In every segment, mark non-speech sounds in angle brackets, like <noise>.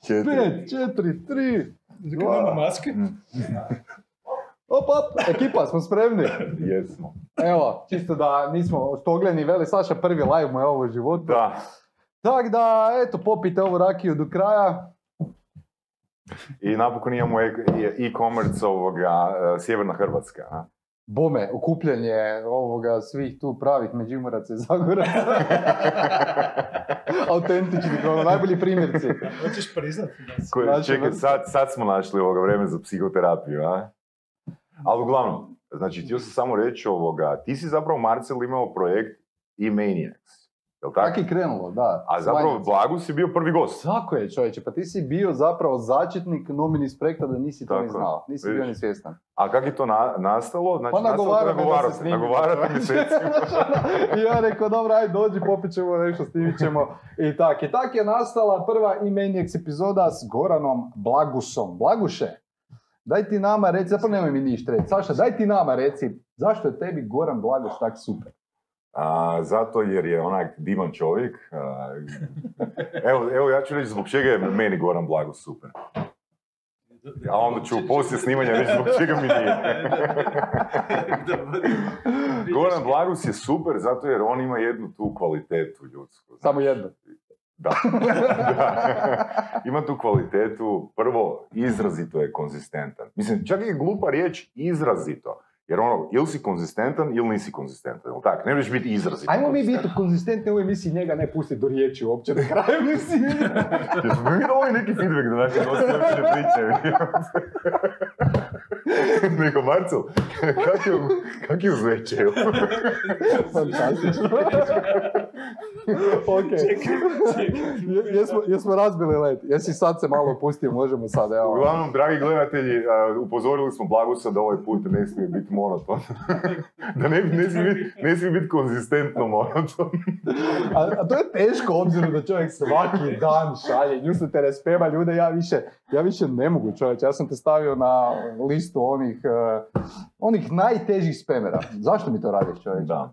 Četiri. Pet, četiri, tri. Dakle, nema maske. Op, op, ekipa, smo spremni. Jesmo. Evo, čisto da nismo stogljeni, veli Saša, prvi live mu je ovo u životu. Da. Tak da, eto, popite ovu rakiju do kraja. I napokon imamo e- e- e-commerce ovoga, e, Sjeverna Hrvatska. a? Bome, okupljanje ovoga svih tu pravih međimuraca i zagoraca. <laughs> Autentični, ono, najbolji primjerci. Hoćeš priznat da si... Koje- Znači, čekaj, sad, sad smo našli ovoga vreme za psihoterapiju, a? Ali uglavnom, znači, htio sam samo reći ovoga, ti si zapravo, Marcel, imao projekt e-Maniacs, jel tako? Tako je krenulo, da. A zapravo. Blagu si bio prvi gost. Tako je, čovječe, pa ti si bio zapravo začetnik nominis projekta da nisi to Tako ni je. znao, nisi bio Vidiš. ni svjestan. A kako je to na- nastalo? Znači, Pa nastalo nagovara me da se te, snimi. nagovarao te mjesecima. <laughs> I ja rekao, dobro, ajde dođi, popit ćemo nešto, snimit ćemo. I tak. I tak je nastala prva e epizoda s Goranom Blagusom. Blaguše, daj ti nama reci, zapravo nemoj mi ništa reći. Saša, daj ti nama reci, zašto je tebi Goran Blaguš tak super? A, zato jer je onak divan čovjek. A, <laughs> evo, evo, ja ću reći zbog čega je meni Goran Blago super. A onda ću poslije snimanja reći zbog čega mi nije. <laughs> Goran Blagus je super zato jer on ima jednu tu kvalitetu ljudsku. Samo jedno. Da. <laughs> da. Ima tu kvalitetu, prvo, izrazito je konzistentan. Mislim, čak je glupa riječ izrazito. Jer ono, ili si konzistentan ili nisi konzistentan, jel tak? Ne možeš biti izrazito Ajmo mi biti konzistentni u emisiji, njega ne pustiti do riječi uopće na kraju emisije. <laughs> Jesmo mi dali neki feedback da naši gosti uopće ne pričaju? <laughs> Nego, Marcel, kak je, kak je uz večeru? Fantastično. <laughs> <laughs> ok. <laughs> Je- Jesmo, jesmo razbili let. Jesi sad se malo opustio, možemo sad, evo. Uglavnom, dragi gledatelji, upozorili smo Blagusa da ovaj put ne smije biti monoton. <laughs> da ne, ne, smije biti, ne smije biti konzistentno monoton. A, a to je teško obzirom da čovjek svaki dan šalje newslettere, spema ljude, ja više, ja više ne mogu čovječ. Ja sam te stavio na listu onih, eh, onih najtežih spemera. Zašto mi to radiš čovječ? Da.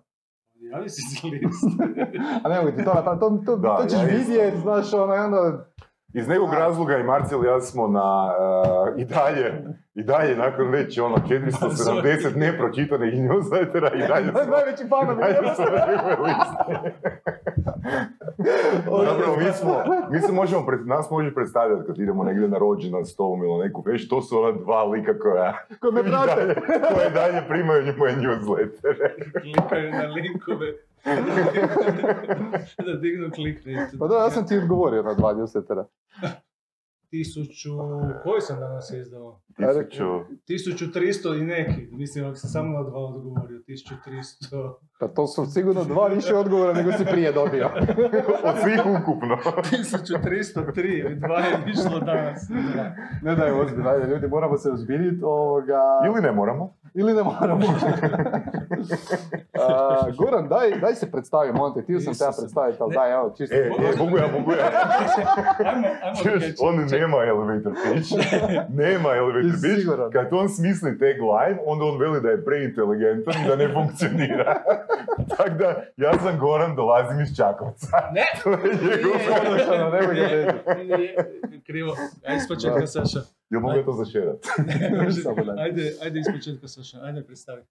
Javi si za list. <laughs> A ne mogu ti to, napraviti, to, to, Da, to ćeš ja vidjeti, znaš, ono, i onda... Iz nekog razloga i Marcel i ja smo na, a, i dalje, i dalje nakon već ono <laughs> 470 nepročitanih newslettera i <laughs> dalje smo, Najveći fan i dalje smo. <laughs> Zapravo, mi smo, mi se možemo, pred, nas može predstavljati kad idemo negdje na rođendan s tobom ili neku već, to su ona dva lika koja, Ko me <laughs> prate. dalje, koje dalje primaju moje newslettere. Klikaju na linkove. <laughs> da dignu klik rate. Pa da, ja sam ti odgovorio na dva newslettera. Tisuću... Koji sam danas izdao? Tisuću, 1300 i neki. Mislim, ako sam samo na dva odgovorio. 1300... Pa to su sigurno dva više odgovora nego si prije dobio. <laughs> od svih ukupno. <laughs> 1303 i dva je išlo danas. ne daj ozbiljno, ajde ljudi, moramo se ozbiljiti ovoga... Ili ne moramo. Ili ne moramo. A, Goran, daj, daj se predstavi, molim te, htio sam te ja predstaviti, ali daj, evo, čisto. E, e, mogu ja, mogu ja. Ajmo, ajmo. On nema elevator pitch. nema elevator pitch. Kad on smisli tagline, onda on veli da je preinteligentan i da ne funkcionira. Tako da, ja sam Goran, dolazim iz Čakovca. Ne! To je njegov... Ono, nemoj ga reći. Nije, nije, Krivo. Početka, Da. Saša. Jel mogu to zašerat? <laughs> Ajde, ajde iz početka, Saša. Ajde, predstavi.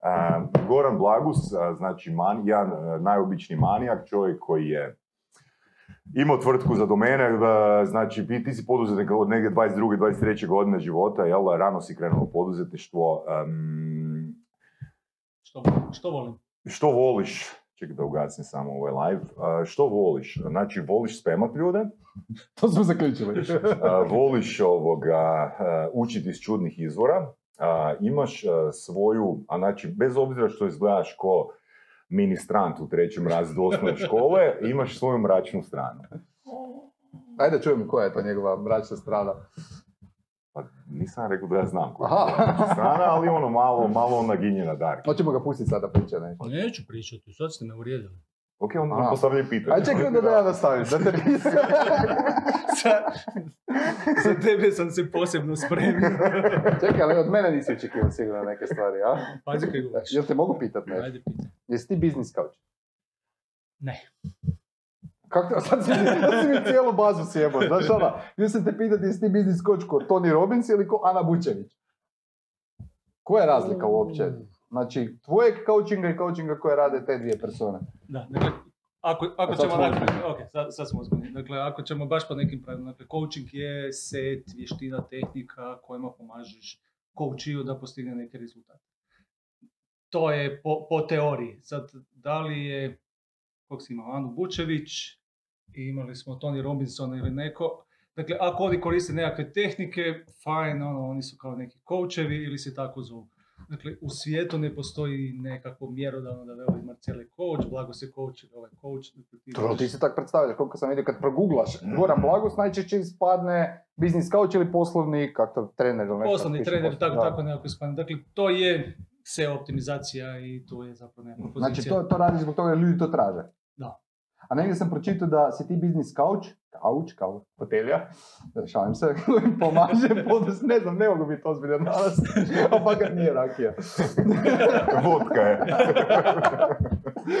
A, Goran Blagus, znači man, jedan a, najobičniji manijak, čovjek koji je imao tvrtku za domene, znači ti ti si poduzetnik od negdje 22. 23. godine života, jel, rano si krenuo u poduzetništvo. Am, Što, što volim? što voliš, čekaj da ugasim samo ovaj live, a, što voliš? Znači, voliš spemat ljude, <laughs> To smo zaključili. <laughs> a, voliš ovoga, a, učiti iz čudnih izvora, a, imaš a, svoju, a znači, bez obzira što izgledaš ko ministrant u trećem razredu osnovne <laughs> škole, imaš svoju mračnu stranu. Ajde čujemo koja je to njegova mračna strana. Pa nisam rekao da ja znam koja Aha. je strana, ali ono malo, malo naginjena dark. Hoćemo ga pustiti sada priča, ne? Pa neću pričati, sad ste me uvrijedili. Ok, onda Aha. nam postavljaj pitanje. Ajde čekaj onda da ja nastavim, da te <laughs> Za, za tebe sam se posebno spremio. <laughs> Čekaj, ali od mene nisi očekivao sigurno neke stvari, a? Pazi kaj govoriš. Jel te mogu pitat nešto? Ajde, pitaj. Jesi ti biznis coach? Ne. Kako, <laughs> sad si, mi- sad si mi cijelu bazu sjebao, znaš ono, htio sam te pitati jesi ti biznis coach ko Tony Robbins ili ko Ana Bučević? Koja je razlika uopće? Znači, tvojeg coachinga i coachinga koje rade te dvije persone. Da, dakle, ako, ako sad ćemo smo ozbiljni. ok, sad, sad smo ozbiljni. Dakle, ako ćemo baš po nekim pravilima, dakle, coaching je set, vještina, tehnika kojima pomažeš coachiju da postigne neki rezultat. To je po, po teoriji. Sad, da li je, kog si imao, Anu Bučević, i imali smo Tony Robinsona ili neko, Dakle, ako oni koriste nekakve tehnike, fajn, ono, oni su kao neki coachevi ili se tako zovu. Dakle, u svijetu ne postoji nekakvo mjerodavno da veli Marcel je coach, Blago se coach ili ovaj coach. Dakle, ti To ti se tak predstavljaš, koliko sam vidio kad proguglaš Goran Blagus, najčešće ispadne biznis coach ili poslovni, kakav trener ili nešto. poslovni trener, poslovni, tako, da. tako nekako ispadne. Dakle, to je SEO optimizacija i to je zapravo nekakva pozicija. Znači to, to radiš zbog toga jer ljudi to traže. Ampak sem pročital, da si ti biznis kavč, kavč, kavč, hotelja, šalim se, <laughs> pomaže, podus, ne znam, ne mogu biti to zbeden no, danes, ampak ni rakija. Vodka je. <laughs> <laughs>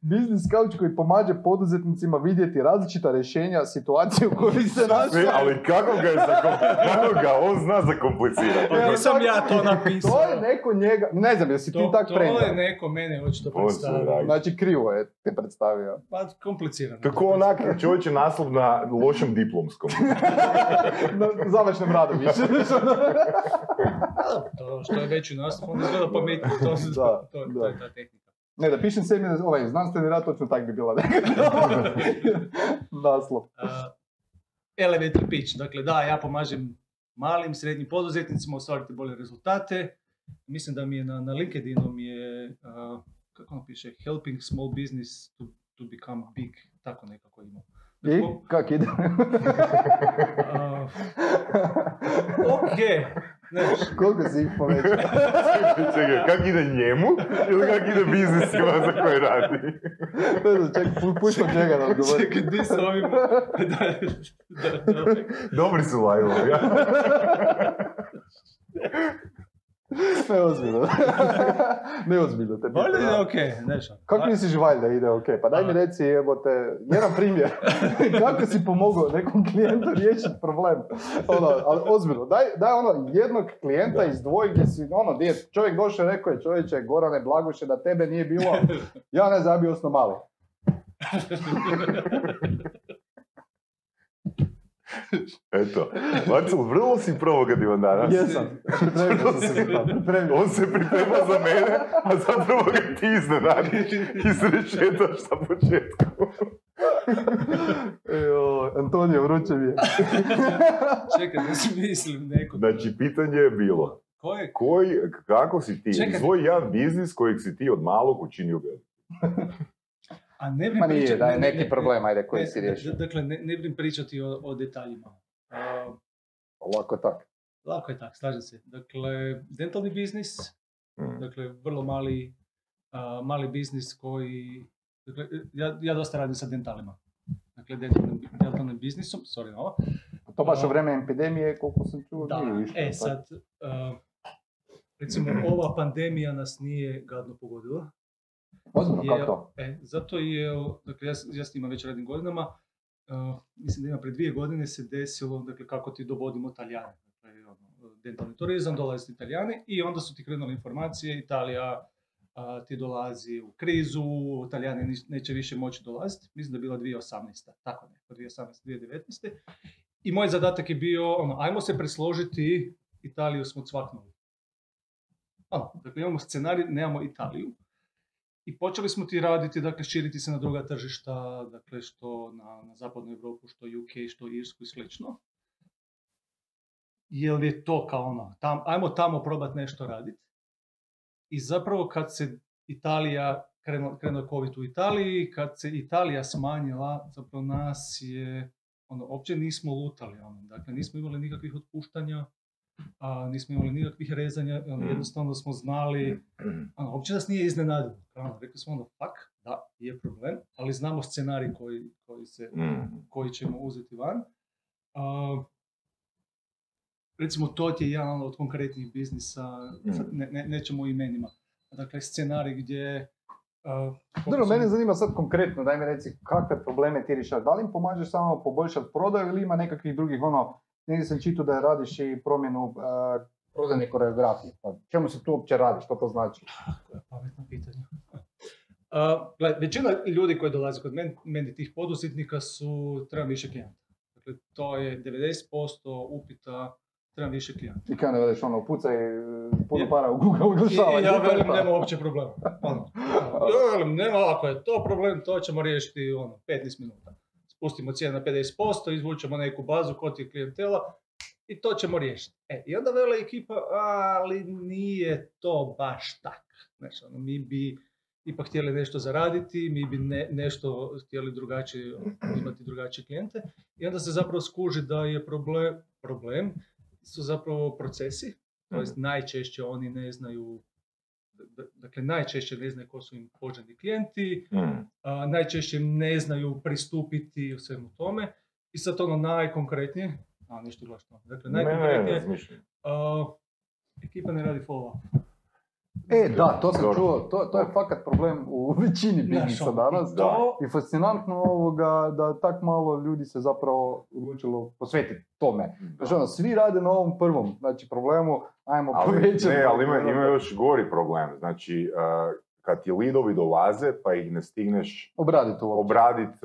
<laughs> Biznis coach koji pomaže poduzetnicima vidjeti različita rješenja, situacije u kojoj se našli. ali kako ga je kako ga on zna zakomplicirati. Pa nisam ja to napisao. To je neko njega, ne znam, jesi ti To, tak to prenda. je neko mene očito predstavio. Znači krivo je te predstavio. Pa komplicirano. To je ko onak čovječe naslov na lošem diplomskom. Na završnom radu više. <laughs> To što je veći nastup, onda izgleda pametnije. To, Da, to, to, da. to je ta tehnika. Ne, da pišem sebi, ovaj, znanstveni rad, točno tak bi bila. <laughs> Naslov. Uh, elevator pitch, dakle da, ja pomažem malim, srednjim poduzetnicima ostvariti bolje rezultate. Mislim da mi je na, na LinkedInu mi je, uh, kako ono piše, helping small business to, to become big, tako nekako ima. I kak ide? <laughs> Uh, ok, Koliko si ih povećao? <laughs> Čekaj, kak ide njemu ili kak ide biznisima za koje radi? <laughs> Ne znam, ček, pu- puštam njega da odgovori. čekaj, di s ovim... <laughs> Dobri su live-ovi, ja. <laughs> Ne ozbiljno. <laughs> ne ozbiljno te Valjda pitam, ide da. ok, znaš. Kako misliš valjda ide ok? Pa daj mi reci, jebote, jedan primjer. <laughs> Kako si pomogao nekom klijentu riješiti problem? Ono, ali ozbiljno, daj, daj ono jednog klijenta izdvoji gdje si, ono, gdje je čovjek došao i rekao je čovječe, Gorane Blaguše, da tebe nije bilo, ja ne znam, osno mali. Eto, Marcel, vrlo si provokativan danas. Jesam, pripremio sam se za to, pripremio. On se priprema za mene, a zapravo ga ti iznenadi i srešetaš na početku. <laughs> Ejo, Antonio, vruće mi je. <laughs> Čekaj, da smislim neko. Znači, pitanje je bilo, Ko je koji, kako si ti, Čekaj. izvoj jedan biznis kojeg si ti od malog učinio velik. A ne Ma nije, pričati- da je ne- ne- neki ne- problem, ajde, koji ne, si riješio. Dakle, ne, ne brim pričati o, o detaljima. A, Lako tak. lako je tak, slažem se. Dakle, dentalni biznis, Mm. dakle, vrlo mali, a, mali biznis koji... Dakle, ja, ja dosta radim sa dentalima. Dakle, dentalnim, dentalnim biznisom, sorry na ovo. To baš u vreme epidemije, koliko sam čuo, Da, nije išlo. e sad, a, recimo, ova pandemija nas nije gadno pogodila. Ozbiljno, kako to? E, zato je, dakle, ja, ja s njima već radim godinama, uh, mislim da ima pred dvije godine se desilo, dakle, kako ti dovodimo Talijane. Dakle, ono, dentalni turizam, dolaze ti Italijani i onda su ti krenule informacije, Italija a, ti dolazi u krizu, Italijani ni- neće više moći dolaziti, mislim da je bila 2018. Tako neko, 2018. 2019. I moj zadatak je bio, ono, ajmo se presložiti, Italiju smo cvaknuli. Ono, dakle, imamo scenarij, nemamo Italiju. I počeli smo ti raditi, dakle, širiti se na druga tržišta, dakle, što na, na zapadnu Europu, što UK, što Irsku i slično. Jer je to kao ono, tam, ajmo tamo probati nešto raditi. I zapravo kad se Italija, krenuo, krenuo COVID u Italiji, kad se Italija smanjila, zapravo nas je, ono, uopće nismo lutali, ono, dakle, nismo imali nikakvih otpuštanja, a, nismo imali nikakvih rezanja, Mm. jednostavno smo znali, <clears throat> ono, uopće nas nije iznenadilo. Ono, rekli smo ono, fuck, da, je problem, ali znamo scenarij koji, koji, se, Mm. koji ćemo uzeti van. A, recimo, to je jedan od konkretnih biznisa, sad ne, ne, nećemo o imenima. Dakle, scenarij gdje Uh, Dobro, mene zanima sad konkretno, daj mi reci kakve probleme ti rješavaš. Da li im pomažeš samo poboljšati prodaju ili ima nekakvih drugih, ono, negdje sam čitao da radiš i promjenu uh, prodajne koreografije. Pa čemu se tu uopće radi, što to znači? Pametno pitanje. <laughs> Uh, gle, većina ljudi koji dolaze kod meni, meni tih poduzetnika su trebam više klijenta. Dakle, to je 90% upita trebam više klijenta. I kada ne vedeš ono, pucaj e, puno para u Google i ja velim, <laughs> nema uopće problema. Ono, <laughs> ja velim, nema, ako je to problem, to ćemo riješiti ono, 15 minuta. Spustimo cijenu na 50%, izvučemo neku bazu kod je klijentela i to ćemo riješiti. E, I onda vela ekipa, ali nije to baš tak. Znaš, ono, mi bi ipak htjeli nešto zaraditi, mi bi ne- nešto htjeli drugačije, imati drugačije klijente. I onda se zapravo skuži da je problem, problem su zapravo procesi, to jest najčešće oni ne znaju, dakle najčešće ne znaju ko su im poželjni klijenti, Mm. a, najčešće ne znaju pristupiti u svemu tome. I sad ono najkonkretnije, a ništa glasno, dakle Ne, ne, ne, najkonkretnije, razmišljam. a, ekipa ne radi follow up. E, da, to sam Dobro. čuo, to, to je fakat problem u <laughs> većini biznisa ono, danas. i to- I fascinantno ovoga da tak malo ljudi se zapravo odlučilo posvetiti tome. Znači ono, svi rade na ovom prvom, znači problemu, ajmo Ali, povećati. ne, ali ima, ima još gori problem. Znači, uh, kad ti lidovi dolaze, pa ih ne stigneš Obraditi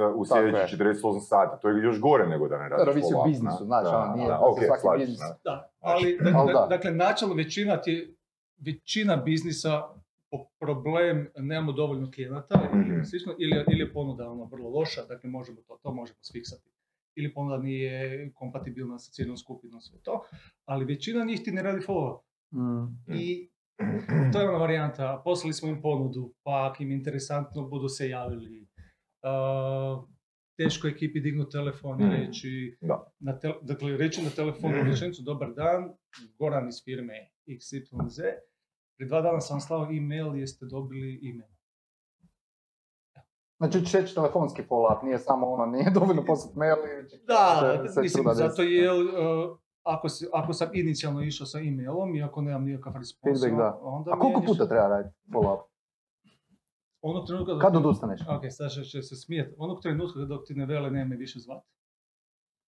uh, u sljedećih 48 sati. To je još gore nego da ne radiš Da, ovisi o follow-up, biznisu, da. znaš, Da, ono, nije da, da se ok, svaki biznis- da. Da, ali da- Ali da- da. dakle načelno većina ti, većina biznisa po- problem nemamo dovoljno klijenata Mhm. ili, slično, ili, ili je ponuda ono vrlo loša, dakle možemo to, to možemo sfiksati. Ili ponuda nije kompatibilna sa cijenom skupinom, sve to. Ali većina njih ti ne radi follow Mm. I <clears throat> to je ona varijanta, poslali smo im ponudu, pa ako im interesantno budu se javili. Uh, teško ekipi dignuti telefon i Mm. reći, Da. na tel- dakle reći na telefonu Mm. rečenicu dobar dan, Goran iz firme XYZ. Prije dva dana sam slao e-mail, jeste dobili e-mail. Znači, će reći telefonski follow-up, nije samo ono, nije dovoljno poslati mail i Da, se- se mislim, zato je, uh, ako, si, ako sam inicijalno išao sa e-mailom i ako nemam nikakav respons, Feedback, da. onda A koliko puta treba raditi follow-up? Onog trenutka Kad odustaneš? Ok, Saša će se smijeti. Onog trenutka dok ti ne vele ne me više zvat.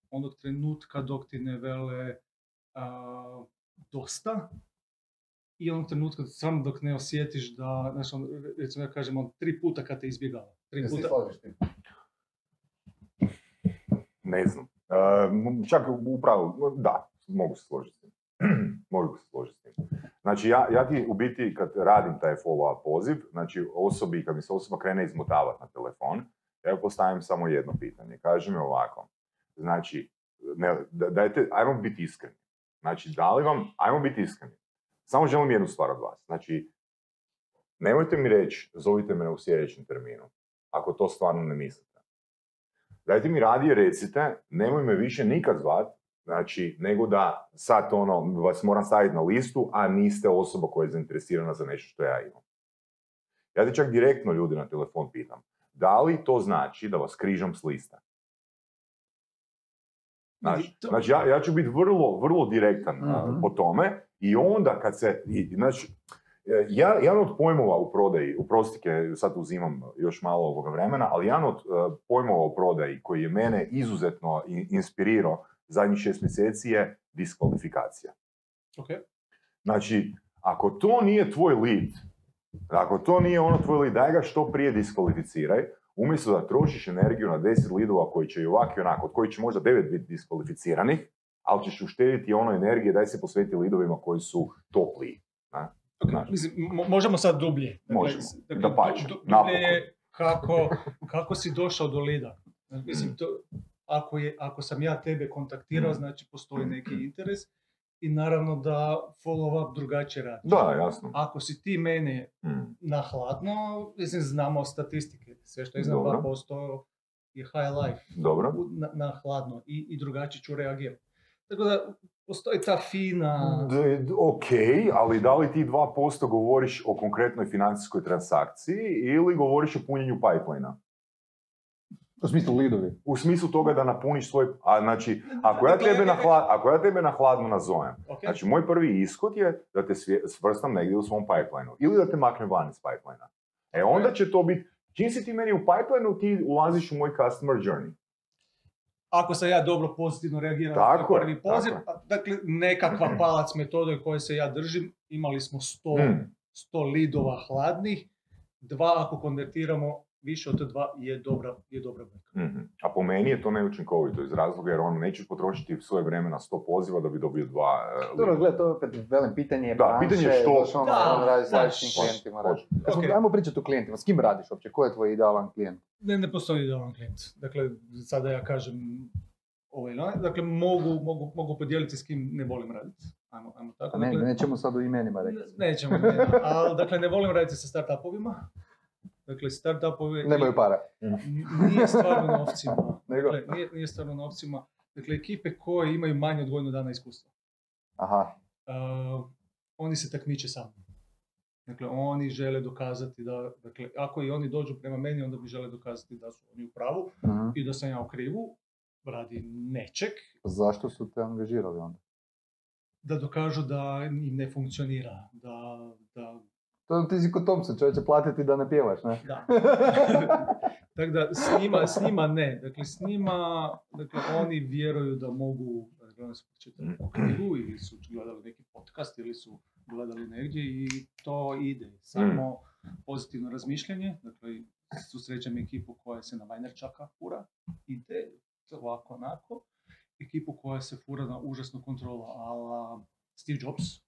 Onog trenutka dok ti ne vele a, dosta. I onog trenutka samo dok ne osjetiš da, znaš, on, recimo ja kažem, on tri puta kad te izbjegava. Tri Jesi puta. ti? Ne znam. Uh, čak upravo, da, mogu se složiti s tim. <clears throat> mogu se složiti s tim. Znači, ja, ja ti u biti kad radim taj follow-up poziv, znači osobi, kad mi se osoba krene izmotavati na telefon, ja postavim samo jedno pitanje. Kaže mi ovako, znači, ne, da- dajte, ajmo biti iskreni. Znači, da li vam, ajmo biti iskreni. Samo želim jednu stvar od vas. Znači, nemojte mi reći, zovite me u sljedećem terminu, ako to stvarno ne mislite. Dajte mi radije recite, nemoj me više nikad zvat, znači, nego da sad ono, vas moram staviti na listu, a niste osoba koja je zainteresirana za nešto što ja imam. Ja ti čak direktno ljudi na telefon pitam, da li to znači da vas križam s liste? Znači, to- znači ja, ja ću biti vrlo, vrlo direktan a, Mhm. po tome i onda kad se, i, znači, ja, jedan od pojmova u prodaji, uprostite, sad uzimam još malo ovoga vremena, ali jedan od e, pojmova u prodaji koji je mene izuzetno i- inspirirao zadnjih šest mjeseci je diskvalifikacija. Ok. Znači, ako to nije tvoj lead, ako to nije ono tvoj lead, daj ga što prije diskvalificiraj, umjesto da trošiš energiju na 10 lidova koji će i ovako i onako, od kojih će možda 9 biti diskvalificiranih, ali ćeš uštediti ono energije, daj se posveti lidovima koji su top lead. Ok, Znaš. Mislim, mo- možemo sad dublje. Dakle, Možemo. s- dakle, du- du- je kako, kako si došao do lida. Mislim, Mm. to, ako, je, ako sam ja tebe kontaktirao, Mm. znači postoji neki interes i naravno da follow up drugačije radi. Da, jasno. Ako si ti mene Mm. na hladno, mislim, znamo statistike. Sve što je iznad Dobro. 2% je high life. Dobro. Na, na hladno i, i drugačije ću reagirati. Tako da postoji ta fina... D- d- ok, ali da li ti 2% govoriš o konkretnoj financijskoj transakciji ili govoriš o punjenju pipeline U smislu lidovi. U smislu toga da napuniš svoj... A, znači, ako ja, tebe na hla- ako ja tebe na hladno nazovem, Ok? znači moj prvi ishod je da te svje- svrstam negdje u svom pipelineu ili da te maknem van iz pipelinea. E onda će to biti, čim si ti meni u pipelineu, ti ulaziš u moj customer journey. Ako sam ja dobro pozitivno reagirao na Tako prvi poziv, tako a, dakle nekakva palac metode koje se ja držim, imali smo 100, Mm. 100 lidova hladnih, dva ako konvertiramo, više od dva je dobra, je dobra brojka. Mhm. A po meni je to neučinkovito iz razloga jer on nećeš potrošiti svoje vreme na 100 poziva da bi dobio dva e, Dobro, gledaj, to je opet velim pitanje Da, branše, pitanje je što- znaš, ono, Da, ono radi s različitim klijentima. radi. Ajmo- Ok. Ajmo pričati o klijentima, s kim radiš uopće, ko je tvoj idealan klijent? Ne, ne postoji idealan klijent. Dakle, sada ja kažem ovaj, onaj. dakle, mogu, mogu, mogu podijeliti s kim ne volim raditi. Ajmo, ajmo tako. A ne, dakle, nećemo sad u imenima reći. ne- nećemo, ne, ali dakle, ne volim raditi sa startupovima. Dakle, startupovi... Nemaju para. Nije stvar u novcima. Dakle, nije, nije stvar u novcima. Dakle, ekipe koje imaju manje od godinu dana iskustva. Aha, Uh, oni se takmiče sa mnom. Dakle, oni žele dokazati da, dakle, ako i oni dođu prema meni, onda bi žele dokazati da su oni u pravu mhm. i da sam ja u krivu radi nečeg, zašto su te angažirali onda? da dokažu da im ne funkcionira, da, To ti si kod Thompson, čovječe platiti da ne pjevaš, ne? da. <laughs> Tako da s njima, s njima ne. Dakle, s njima, dakle, oni vjeruju da mogu, dakle, oni su neku knjigu ili su gledali neki podcast ili su gledali negdje i to ide. Samo pozitivno razmišljanje, dakle, susrećem ekipu koja se na Vajnerčaka fura, ide ovako onako, ekipu koja se fura na užasnu kontrolu ala Steve Jobs,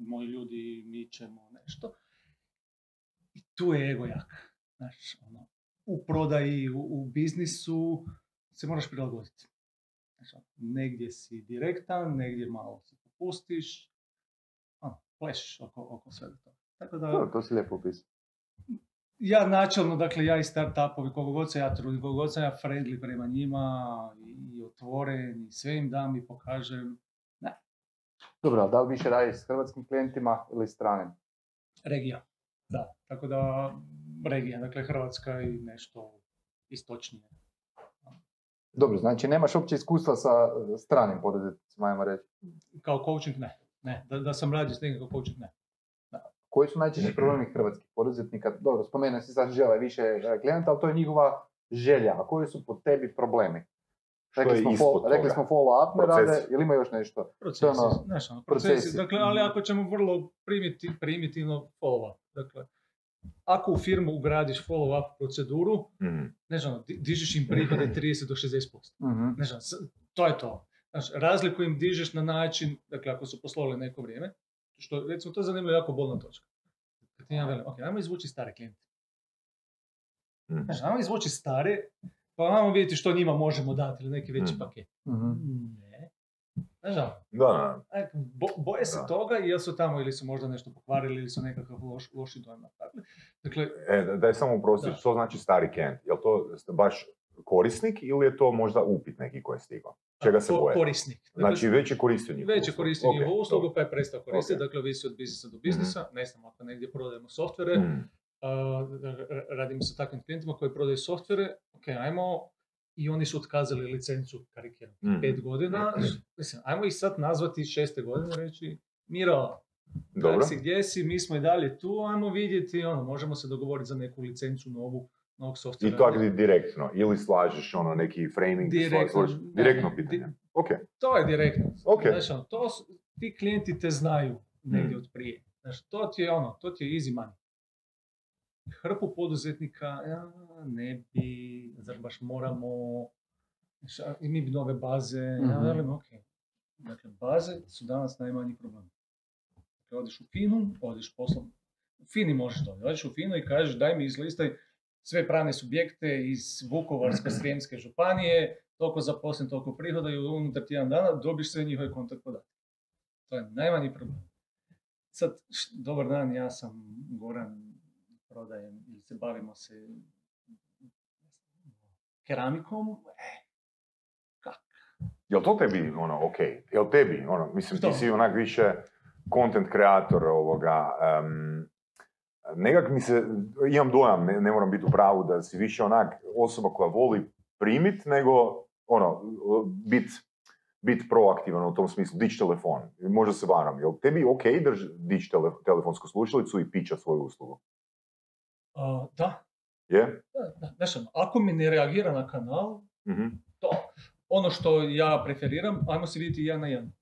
moji ljudi, mi ćemo nešto. I tu je ego jak. Znaš, ono, u prodaji, u, u biznisu se moraš prilagoditi. Znaš, ono, negdje si direktan, negdje malo se popustiš, ono, plešiš oko, oko svega toga. Tako da, To, to si lijepo ja načelno, dakle, ja i startupovi, koliko god se ja trudim, koliko god sam ja friendly prema njima i, i otvoren i sve im dam i pokažem, Dobro, da li više radiš s hrvatskim klijentima ili stranim? regija. Da, tako da regija, dakle Hrvatska i nešto istočnije. Dobro, znači nemaš uopće iskustva sa eh, stranim poduzetnicima, ajmo reći. Kao coaching ne, ne, da, da sam radio s nekim kao coaching ne. Koji su najčešći problemi hrvatskih poduzetnika? Dobro, spomenuo si sad žele više eh, klijenta, ali to je njihova želja. A koji su po tebi problemi? Rekli smo, fol- rekli smo follow up ne rade, ili ima još nešto? Procesi, ono, znaš, ono, procesi. procesi. Dakle, ali ako ćemo vrlo primiti, primitivno follow-up. Dakle, ako u firmu ugradiš follow-up proceduru, Mhm. ne znam, ono, di- dižeš im prihode 30 do 60%. Mhm. Ne znam, to je to. Znaš, razliku im dižeš na način, dakle, ako su poslovali neko vrijeme, što, recimo, to je zanimljivo jako bolna točka. Kad ti ja velim, ok, ajmo izvući stare klijente. Mhm. Znaš, ajmo izvući stare, pa ajmo vidjeti što njima možemo dati ili neki veći Mhm. paket. Mhm. Ne. Znaš, ono, Da, da. e, bo- boje se Da. toga ili su tamo ili su možda nešto pokvarili ili su nekakav loš, loši napravili. Dakle, E, da- daj samo uprosti, što znači stari kent? Je li to baš korisnik ili je to možda upit neki koji je stigao? Čega se boje? korisnik. Dakle, Znači već je koristio njihovu već je uslugu. koristio njihovu uslugu, dobro. pa je prestao koristiti, Ok. dakle ovisi od biznisa do biznisa, ne znam, ako negdje prodajemo softvere, Mhm. Radimo sa takvim klijentima koji prodaju softvere, ok, ajmo, i oni su otkazali licencu, karikiram, Mhm. pet godina, mislim, ajmo ih sad nazvati šeste godine reći, Miro, Dobro. si, gdje si, mi smo i dalje tu, ajmo vidjeti, ono, možemo se dogovoriti za neku licencu novu, novog softvera. I di- direktno. Ili slažeš ono neki framing, Direktno, direktno, pitanje. di- Ok. To je direktno. Ok. Znaš, ono, to ti klijenti te znaju negdje Mm. od prije. Znaš, to ti je ono, to ti je easy money. Hrpu poduzetnika, ja, ne bi, zar baš moramo, znaš, a i mi bi nove baze, ja Mhm. velim, ok. Dakle, baze su danas najmanji problem. Dakle, odeš u Finu, odeš poslom, u Fini možeš to, odeš u Finu i kažeš daj mi izlistaj sve pravne subjekte iz Vukovarsko-Srijemske županije, toliko zaposlen, toliko prihoda i unutar tjedan dana dobiš sve njihove kontakt podatke. To je najmanji problem. Sad, š- dobar dan, ja sam Goran, prodajem ili se bavimo se keramikom. E, kak? Jel to tebi, ono, ok? Jel tebi, ono, mislim, Što? ti si onak više content kreator ovoga, em, nekak mi se, imam dojam, ne, ne moram biti u pravu, da si više onak osoba koja voli primit, nego, ono, bit, bit proaktivan u tom smislu, dići telefon. Možda se varam. Jel tebi ok drž, dići tele, telefonsku slušalicu i pića svoju uslugu? A, da, Je? da, da, znaš ako mi ne reagira na kanal, Mhm. to, ono što ja preferiram, ajmo se vidjeti jedan na jedan.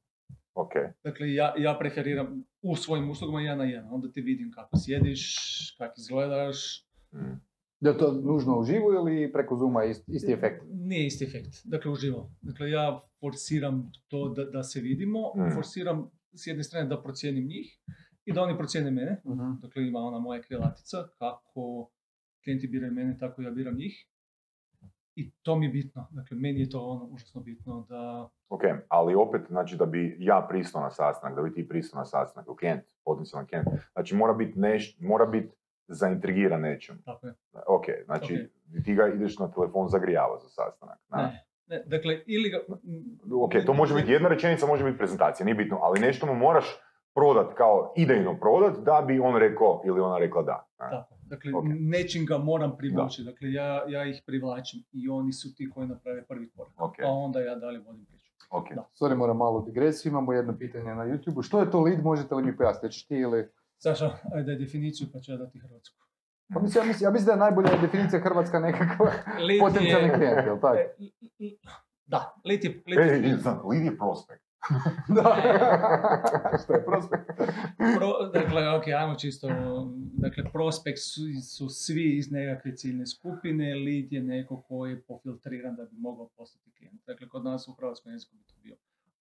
Ok. Dakle, ja, ja preferiram u svojim uslugama jedan na jedan. Onda te vidim kako sjediš, kako izgledaš. Mm. Je li to nužno uživo ili preko Zooma ist- isti efekt? Nije isti efekt. Dakle, uživo. Dakle, ja forsiram to da, da se vidimo. Mm. Forsiram s jedne strane da procijenim njih i da oni procijene mene. Mhm. Dakle, ima ona moja krilatica, kako klijenti biraju mene, tako ja biram njih. I to mi je bitno. Dakle, meni je to ono užasno bitno da... Ok, ali opet, znači da bi ja pristao na sastanak, da bi ti pristao na sastanak, klijent, potencijalan klijent, znači mora biti neš, mora biti zaintrigiran nečem. Tako je. Ok, znači ti ga ideš na telefon zagrijava za sastanak. na? Ne, ne, dakle, ili ga... Ok, to može biti jedna rečenica, može biti prezentacija, nije bitno, ali nešto mu moraš prodat kao idejno prodat da bi on rekao ili ona rekla da. Tako, dakle, Ok. nečim ga moram privući, dakle, ja, ja ih privlačim i oni su ti koji naprave prvi korak. Ok, Pa onda ja dalje vodim priču. ok. Da. Sorry, moram malo digresiju, imamo jedno pitanje na YouTube. Što je to lead, možete li mi pojasniti? Ti ili... Saša, ajde definiciju pa ću ja dati hrvatsku. Pa mislim, ja, mislim, ja mislim da je najbolja definicija Hrvatska nekakva <laughs> potencijalni je- klijent, jel tako? E, Da, lead je, lead je- E, znam, lead je prospekt. <laughs> Da. <laughs> Što je prospekt? Pro, dakle, ok, ajmo čisto, dakle, prospekt su, su svi iz nekakve ciljne skupine, lead je neko koji je pofiltriran da bi mogao postati klijent. Dakle, kod nas u hrvatskom jeziku bi to bio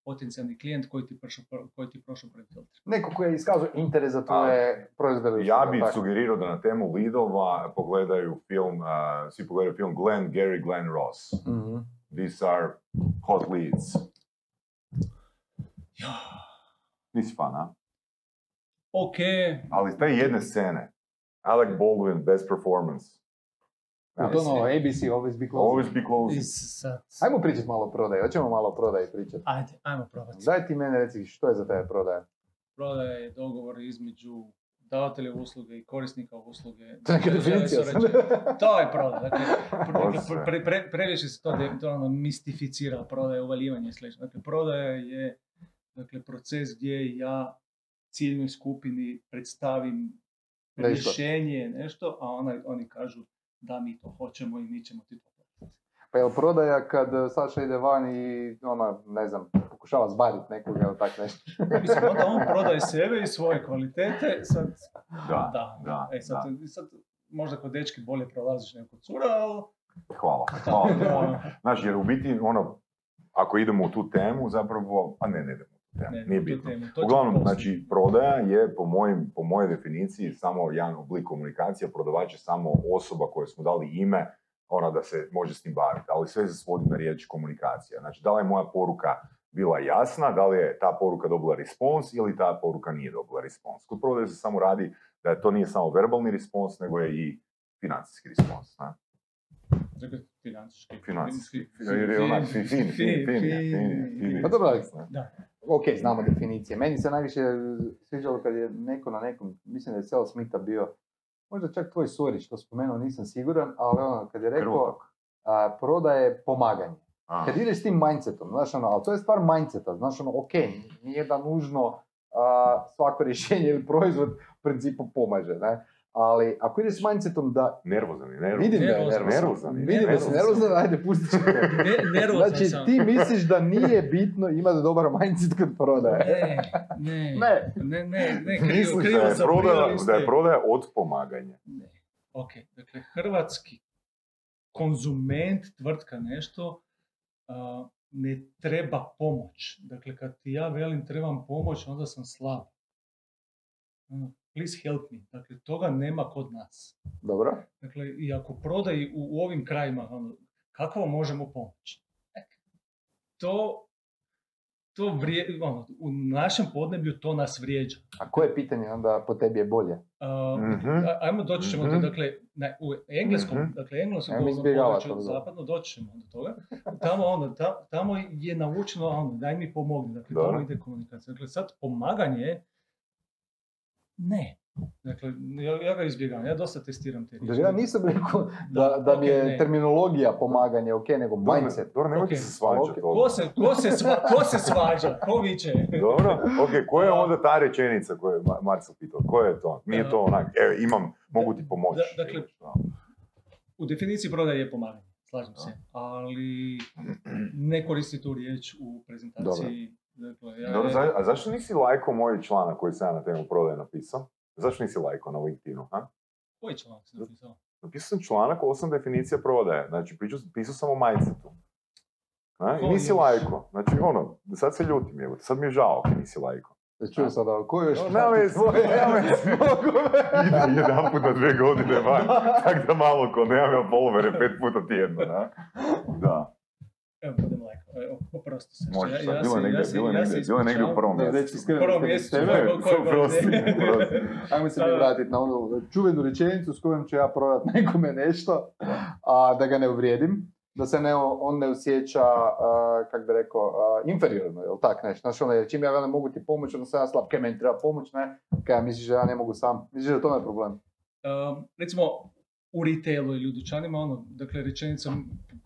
potencijalni klijent koji ti prošao, pr- koji ti prošao prvi filtr. Neko koji je iskazao interes za tvoje proizvode. Ja bih sugerirao da na temu leadova pogledaju film, a, svi pogledaju film Glenn, Gary, Glenn Ross. Mhm. These are hot leads. Ja, <gasps> Nisi fan, a? ok, Ali te jedne scene, Alec Baldwin, best performance. Je to ono ABC, always be close. Always be close. i sad, Ajmo pričati malo o prodaji, hoćemo malo o prodaji pričati. ajde, ajmo probati. Daj ti mene reci što je za tebe prodaja. Prodaja je dogovor između davatelja usluge i korisnika usluge. To je neka Žele definicija. To je prodaja. Dakle, pre- pre- pre- previše se to, de- to ono mistificira, prodaja, uvaljivanje i slično. Dakle, prodaja je dakle, proces gdje ja ciljnoj skupini predstavim Nešto. rješenje, nešto, a ona, oni kažu da mi to hoćemo i mi ćemo ti to platiti. Pa jel prodaja kad uh, Saša ide van i ona, ne znam, pokušava zbariti nekoga ili tak nešto? Mislim, onda on <laughs> prodaje sebe i svoje kvalitete, sad, Da, da, da, E, sad, sad, možda kod dečki bolje prolaziš nego kod cura, ali... Hvala, <laughs> hvala. molim. Da, Znači, jer u biti, ono, ako idemo u tu temu, zapravo, a ne, ne idemo temu, ne, nije bitno. temu, to ćemo Uglavnom, znači, prodaja je po, mojim, po mojoj definiciji samo jedan oblik komunikacije, prodavač je samo osoba kojoj smo dali ime, ona da se može s tim baviti, ali sve se svodi na riječ komunikacija. Znači, da li je moja poruka bila jasna, da li je ta poruka dobila respons ili ta poruka nije dobila respons. Kod prodaje se samo radi da to nije samo verbalni respons, nego je i financijski respons. Ne? Dakle, financijski. Financijski. Fin- Jer je onak fin, fin, fin, fin, Pa. Ok, znamo definicije. Meni se najviše sviđalo kad je neko na nekom, mislim da je Sel Smitha bio, možda čak tvoj Sorić to spomenuo, nisam siguran, ali ono, kad je rekao, a, prodaje pomaganje. A, Kad ideš s tim mindsetom, znaš ono, ali to je stvar mindseta, znaš ono, ok, nije da nužno a, svako <laughs> rješenje ili proizvod u principu pomaže, ne? Ali ako ideš s mindsetom da Nervozan je, nervozan. vidim da je Nervozan. nervozan, Nervozan je, vidim da si nervozan. ajde pustit ću te. Ne, nervozan Znači sam. ti misliš da nije bitno imati dobar mindset kod prodaje. Ne, ne, Ne. ne, ne, ne, krivo, Misliš krivo da je, sam prodaja, da je prodaja od pomaganja. Ne. Ok, dakle, hrvatski konzument, tvrtka, nešto, a, ne treba pomoć. Dakle, kad ti ja velim trebam pomoć, onda sam slab. Please help me. Dakle, toga nema kod nas. Dobro. Dakle, i ako prodaji u, u ovim krajima, ono, kako vam možemo pomoći? To, to vrije, ono, u našem podneblju to nas vrijeđa. A koje pitanje onda po tebi je bolje? A, Mhm. a- ajmo doći ćemo Mhm. do, dakle, na, u engleskom, Mhm. dakle, engleskom području, zapadno, doći ćemo do toga. Tamo, ono, ta- tamo je naučeno, ono, daj mi pomogni, dakle, Dobro. tamo ide komunikacija. Dakle, sad pomaganje, ne. Dakle, ja, ja ga izbjegavam, ja dosta testiram te Jer ja nisam rekao da, da mi je ne. terminologija pomaganje, ok, nego Dobro, mindset. Dobro, nemojte Ok, se svađati. ok. Ko se, ko, se sva, ko se svađa? Ko viče? Dobro, ok, koja je onda ta rečenica koju je Ma- Marcel pitao? Koja je to? Nije to onak, evo, imam, mogu ti pomoći. Da, dakle, Da. U definiciji prodaje je pomaganje, slažem se, ali ne koristi tu riječ u prezentaciji. Dakle, ja, Dobro, za- a zašto nisi lajko moj članak koji sam ja na temu prodaje napisao? Zašto nisi lajko na LinkedInu? Ha? Koji članak si napisao? Napisao sam članak osam definicija prodaje. Znači, pričao, pisao sam o mindsetu. A? I Ko nisi lajko. Znači, ono, sad se ljutim, evo, sad mi je žao ako nisi lajko. Da čujem sada, ko je još No, nema veze, nema veze. Ide jedan put na dve godine van, <laughs> tak da malo ko nemam ja followere pet puta tjedno, da? Da. Evo. Evo, Oprosti se. Možeš Ja- ja bilo se- negdje, ja bilo ja negdje, bilo je negdje u prvom mjesecu. mjesecu, tebe. <laughs> <laughs> Ajmo se mi vratiti na onu čuvenu rečenicu s kojom ću ja prodat nekome nešto, a da ga ne uvrijedim, da se ne, on ne osjeća, a, kak bi rekao, a, inferiorno, jel tak nešto? Znaš, ono, jer čim ja velim mogu ti pomoći, onda sam ja slab, kaj meni treba pomoć, ne? Kaj misliš da ja ne mogu sam? Misliš da to je problem? Um, recimo, u retailu ili u dućanima, ono, dakle, rečenica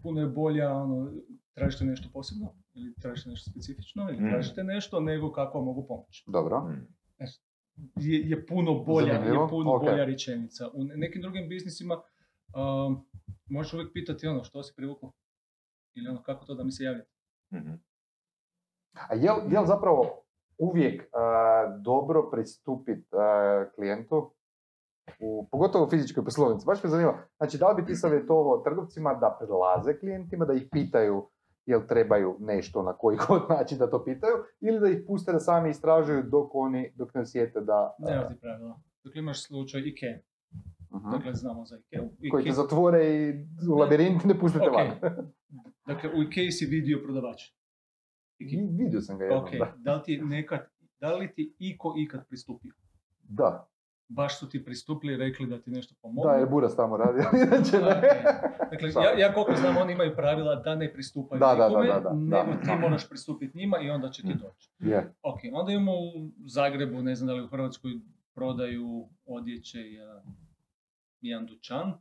puno je bolja, ono, tražite nešto posebno, ili tražite nešto specifično, ili Mm. tražite nešto, nego kako vam mogu pomoći. Dobro. Mm. Je, je puno bolja, Zanimljivo, je puno ok. bolja rečenica. U ne- nekim drugim biznisima um, možeš uvijek pitati ono, što si privuklo? Ili ono, kako to da mi se javite? Mhm. A jel, jel zapravo uvijek a, dobro pristupiti klijentu, u, pogotovo u fizičkoj poslovnici? Baš me zanima, znači da li bi ti savjetovao trgovcima da prilaze klijentima, da ih pitaju jel trebaju nešto na koji <laughs> god način da to pitaju, ili da ih puste da sami istražuju dok oni, dok ne osjete da... Nema ti pravila. Dakle, imaš slučaj IKEA. Mhm. Dakle, znamo za IKEA. koji te zatvore i u labirint ne pustite Ok. van. <laughs> Dakle, u IKEA si vidio prodavač. I Vidio sam ga jednom, Ok, da. da li ti nekad, da li ti iko ikad pristupio? Da, Baš su ti pristupili i rekli da ti nešto pomogu? da, jer Buras tamo radi, inače ne. Dakle, ja, ja koliko znam, oni imaju pravila da ne pristupaju Da, da, da, nikome, da, da, nego da. ti moraš pristupiti njima i onda će ti doći. Je. Ok, onda imamo u Zagrebu, ne znam da li u Hrvatskoj prodaju odjeće jedan, jedan dućan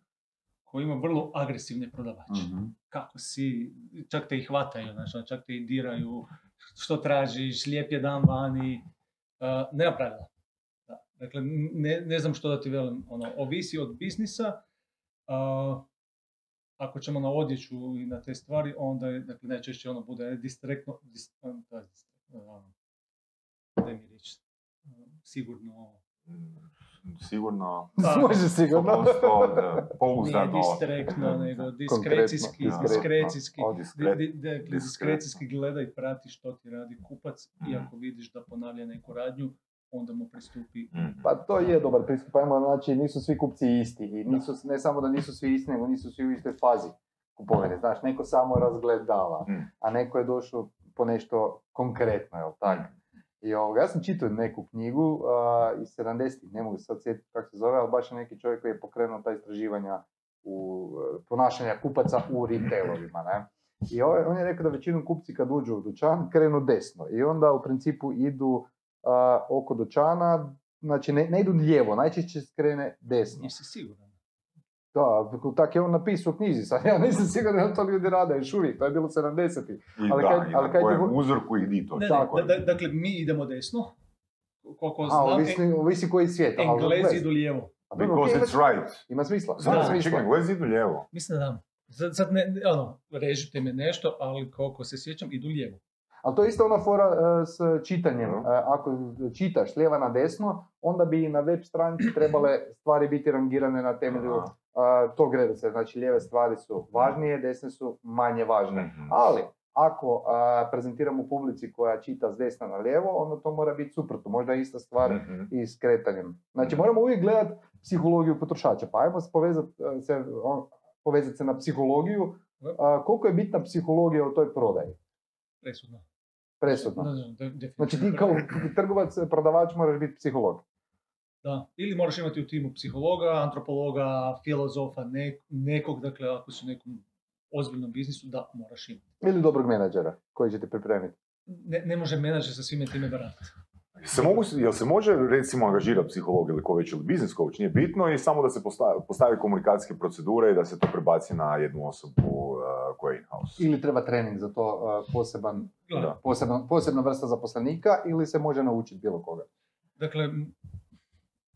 koji ima vrlo agresivne prodavače. Mhm. Kako si, čak te i hvataju, znači, čak te i diraju, što tražiš, lijep je dan vani, uh, nema pravila. Da. Dakle, ne, ne znam što da ti velim, ono, ovisi od biznisa, uh, ako ćemo na odjeću i na te stvari, onda je, dakle, najčešće ono bude distraktno, dis, um, da, daj mi reći, sigurno, Sigurno. Da. Može sigurno. Da, nije pouzdano. diskretno, nego diskrecijski, Konkretno, diskrecijski, Di- di- dakle, diskrecijski gledaj, prati što ti radi kupac i Mhm. ako vidiš da ponavlja neku radnju, onda mu pristupi. Mhm. Pa to je dobar pristup, ajmo, znači nisu svi kupci isti i nisu, ne samo da nisu svi isti, nego nisu svi u istoj fazi kupovine, znaš, neko samo razgledava, Mm. a neko je došao po nešto konkretno, jel tak? I ovoga, ja sam čitao neku knjigu a, iz 70-ih, ne mogu se sad sjetiti kako se zove, ali baš je neki čovjek koji je pokrenuo ta istraživanja u e, ponašanja kupaca u retailovima, ne? I ovaj, on je rekao da većinom kupci kad uđu u dućan krenu desno i onda u principu idu a, oko dućana, znači ne, ne idu lijevo, najčešće skrene desno. Nisi siguran. Da, tako je on napisao u knjizi, sad ja nisam siguran da to ljudi rade još uvijek, to je bilo 70-ih. I Ali da, kad- i ali je kojem vo- uzorku ih to. Ne, tako ne, da- da- dakle, mi idemo desno, koliko A, znam, ovisi, ovisi koji svijet. Englezi idu lijevo. A Because it's right. ima smisla. Da, Ima Da, smisla. čekaj, Englezi idu lijevo. Mislim da da. Sad, sad ne, ne, ono, režite me nešto, ali koliko se sjećam, idu lijevo. Ali to je isto ona fora e, s čitanjem. E, ako čitaš s lijeva na desno, onda bi i na web stranici trebale stvari biti rangirane na temelju e, tog redoslijeda. Znači lijeve stvari su važnije, desne su manje važne. Mhm. Ali, ako a, prezentiramo publici koja čita s desna na lijevo, onda to mora biti suprotno. Možda je ista stvar Mhm. i s kretanjem. Znači, moramo uvijek gledati psihologiju potrošača. Pa ajmo se povezati se, on- povezat se na psihologiju. Koliko je bitna psihologija u toj prodaji? Presudno. Presudno. Da, da. Znači ti kao trgovac, prodavač moraš biti psiholog. Da, ili moraš imati u timu psihologa, antropologa, filozofa, ne- nekog, dakle, ako si u nekom ozbiljnom biznisu, da, moraš imati. Ili dobrog menadžera koji će te pripremiti. Ne, ne može menadžer sa svime time baratati. Se mogu, jel se može recimo angažirati psiholog ili coach ili business coach, nije bitno i samo da se postavi, postavi komunikacijske procedure i da se to prebaci na jednu osobu uh, koja je in-house. Ili treba trening za to uh, poseban, Da. posebno, posebna vrsta zaposlenika ili se može naučiti bilo koga. Dakle,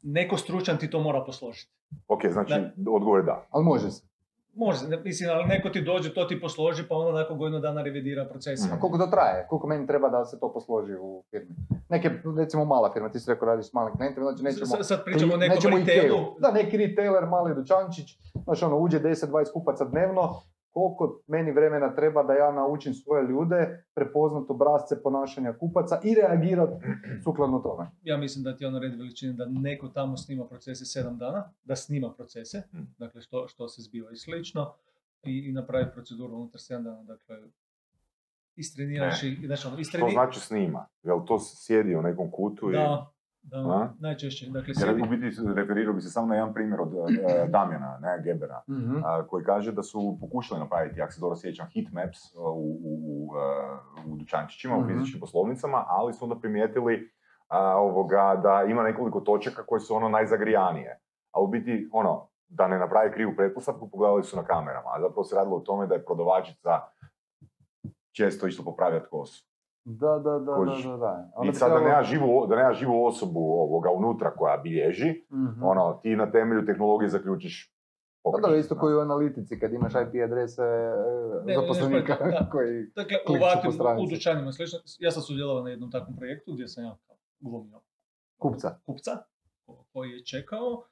neko stručan ti to mora posložiti. Ok, znači odgovor je da. Ali može se. Može, mislim, ali neko ti dođe, to ti posloži, pa onda nakon godinu dana revidira procese. Mhm. A koliko to traje? Koliko meni treba da se to posloži u firmi? Neke, recimo mala firma, ti si rekao radiš s malim klijentima, znači nećemo... S- Sad pričamo o nekom retailu. Da, neki retailer, mali dućančić, znaš ono, uđe 10-20 kupaca dnevno, koliko meni vremena treba da ja naučim svoje ljude prepoznat obrazce ponašanja kupaca i reagirat sukladno tome. Ja mislim da ti je ono red veličine da neko tamo snima procese 7 dana, da snima procese, Mm. dakle što, što se zbiva i slično, i, i napravi proceduru unutar 7 dana, dakle istreniraš i, znači ono, Što istreni... znači snima? Jel to sjedi u nekom kutu i... Da, A? najčešće, dakle Jer u biti referirao bi se samo na jedan primjer od e, <clears throat> Damjana, ne, Gebera, Mhm. a, koji kaže da su pokušali napraviti, jak se dobro sjećam, hit maps a, u, u, u, e, u dućančićima, u Mhm. fizičkim poslovnicama, ali su onda primijetili a, ovoga, da ima nekoliko točaka koje su ono najzagrijanije. A u biti, ono, da ne napravi krivu pretpostavku, pogledali su na kamerama. A zapravo se radilo o tome da je prodavačica često išla popravljati kosu. Da, da, da, da, da, da. Onda I sad da nema živu, da nema živu osobu ovoga unutra koja bilježi, Mhm. ono, ti na temelju tehnologije zaključiš Pa pogrešno. dobro, isto koji u analitici, kad imaš IP adrese e, Ne, zaposlenika ne, da. koji... Dakle, u ovakvim, u dućanima slično, ja sam sudjelovao na jednom takvom projektu gdje sam ja glumio Kupca. kupca ko- koji je čekao.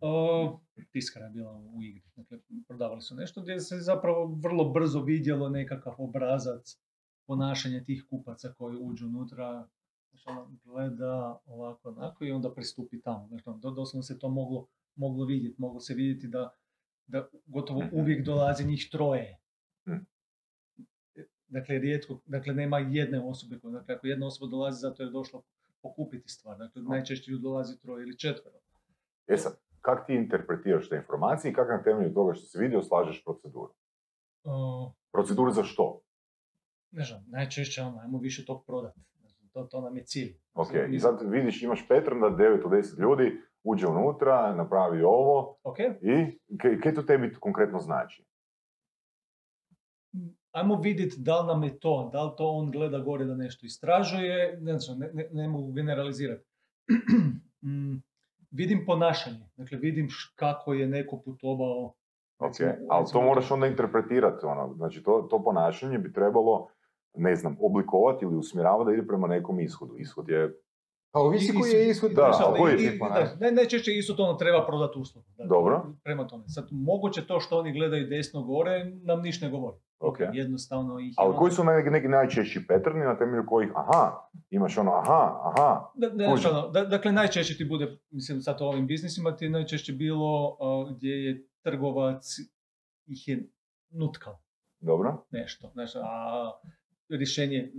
O, tiskara je bila u igri, dakle, prodavali su nešto gdje se zapravo vrlo brzo vidjelo nekakav obrazac ponašanja tih kupaca koji uđu unutra, znači ono gleda ovako onako i onda pristupi tamo. Znači, ono, do- doslovno se to moglo, moglo vidjeti, moglo se vidjeti da, da gotovo Mhm. uvijek dolazi njih troje. Mhm. Dakle, rijetko, dakle, nema jedne osobe, koja- dakle, ako jedna osoba dolazi zato je došla pokupiti stvar, dakle, najčešće ju dolazi troje ili četvero. E sad, kak ti interpretiraš te informacije i kako na temelju toga što si vidio slažeš proceduru? O, Proceduru za što? Ne znam, najčešće ono, ajmo više tog prodati. To, to nam je cilj. Ok, i sad vidiš, imaš da 9 od 10 ljudi uđe unutra, napravi ovo Ok, i kaj, to tebi konkretno znači? ajmo vidjeti da li nam je to, da li to on gleda gore da nešto istražuje, ne znam, ne, ne, ne mogu generalizirati. <clears throat> Mm, vidim ponašanje, dakle vidim š- kako je neko putovao. Ok, ali to moraš onda interpretirati, ono, znači to, to ponašanje bi trebalo, ne znam, oblikovati ili usmjeravati da ide prema nekom ishodu. Ishod je, Pa ovisi koji je ishod. Da, ono, koji je pa da, naj- najčešće isto to ono treba prodati uslugu. Dakle, Dobro. Prema tome. Sad, moguće to što oni gledaju desno gore, nam ništa ne govori. ok. Jednostavno ih Ali ono- koji su neki, neki najčešći patterni na temelju kojih, aha, imaš ono, aha, aha, Da, da, Kužim. ono, da- dakle, najčešće ti bude, mislim sad u ovim biznisima ti je najčešće bilo a, gdje je trgovac ih je nutkao dobro, nešto, znaš, a rješenje,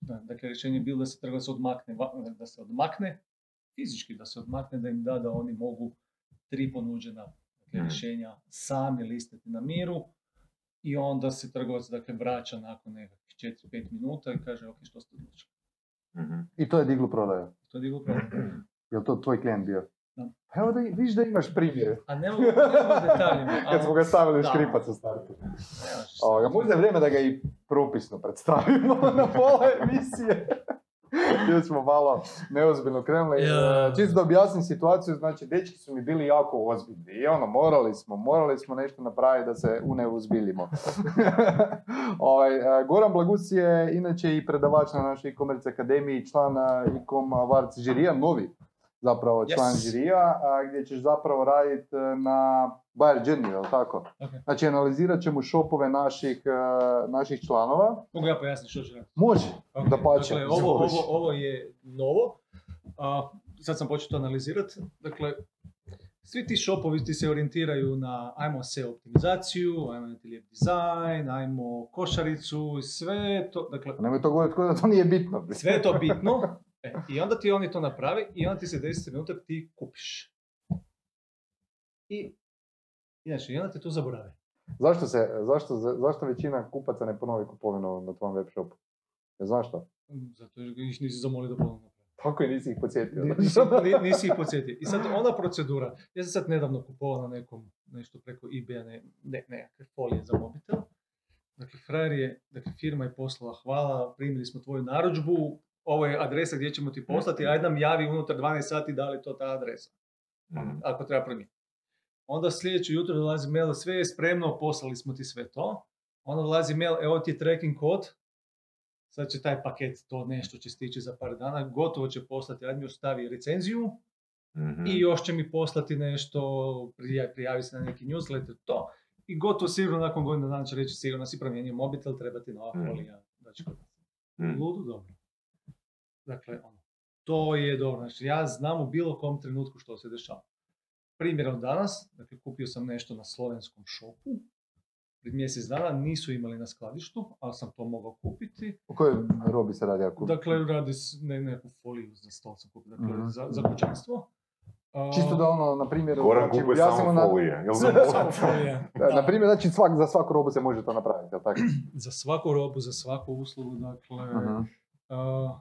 da, dakle, rješenje je bilo da se trgovac odmakne, da se odmakne, fizički da se odmakne, da im da da oni mogu tri ponuđena dakle, Mhm. rješenja sami listati na miru i onda se trgovac dakle, vraća nakon nekakvih 4-5 minuta i kaže ok, što ste odlučili. Mhm. I to je diglo prodaju. To je diglo pravo. Jel to tvoj klijent bio? Pa evo da vidiš da imaš primjer. A ne mogu, detaljima. <laughs> Kad smo ga stavili u škripac u startu. Možda je vrijeme da ga i propisno predstavimo <laughs> na pola emisije. Bili smo malo neozbiljno krenuli. E, Čisto da objasnim situaciju, znači dečki su mi bili jako ozbiljni i ono, morali smo, morali smo nešto napraviti da se uneuzbiljimo. <laughs> ovaj, e, Goran Blagus je inače i predavač na našoj e-commerce akademiji, član e, e-com Varc žirija, novi zapravo Yes. član žirija, a, gdje ćeš zapravo raditi na buyer journey, jel tako? Ok. Znači, analizirat ćemo shopove naših, e, naših članova. Mogu ja pojasniti što ću raditi? Može, Ok, dapače, Dakle, ovo, ovo, ovo je novo. A, sad sam počeo to analizirati. Dakle, svi ti shopovi ti se orijentiraju na ajmo SEO optimizaciju, ajmo lijep dizajn, ajmo košaricu, sve to, dakle, Nemoj to govoriti da to nije bitno. sve je to bitno. <laughs> E, I onda ti oni to naprave i onda ti se desi trenutak ti kupiš. I, znači, i onda te tu zaborave. Zašto, se, zašto, zašto većina kupaca ne ponovi kupovinu na tvom web shopu? Ne znaš što? Zato jer ih nisi zamolio da ponovno. Tako i nisi ih podsjetio. Ni- Nisi, ni- nisi ih podsjetio. I sad ona procedura, ja sam sad nedavno kupovao na nekom, nešto preko eBay-a, ne, ne, nekakve folije za mobitel. Dakle, frajer je, dakle, firma je poslala, hvala, primili smo tvoju narudžbu, ovo je adresa gdje ćemo ti poslati, ajde nam javi unutar 12 sati da li je to ta adresa. Mhm. ako treba promijeniti. Onda sljedeće jutro dolazi mail, sve je spremno, poslali smo ti sve to. Onda dolazi mail, evo ti je tracking kod, sad će taj paket, to nešto će stići za par dana, gotovo će poslati, ajde mi ostavi recenziju Mhm. i još će mi poslati nešto, prija- prijavi se na neki newsletter, to. I gotovo sigurno nakon godina dana će reći sigurno si promijenio mobitel, treba ti nova folija. Znači, ludo dobro. Dakle, ono, to je dobro. Znači, ja znam u bilo kom trenutku što se dešava. Primjerom danas, dakle, kupio sam nešto na slovenskom shopu, pred mjesec dana nisu imali na skladištu, ali sam to mogao kupiti. O kojoj robi se radi ako... Dakle, radi ne, neku foliju za stol sam kupio, dakle, Mhm. za, za kućanstvo. Čisto da ono, na primjer... Goran znači, kupuje objasnimo samo na- folije. Jel <laughs> Samo. E, Da. Na primjer, znači svak, za svaku robu se može to napraviti, jel tako? Za svaku robu, za svaku uslugu, dakle, a,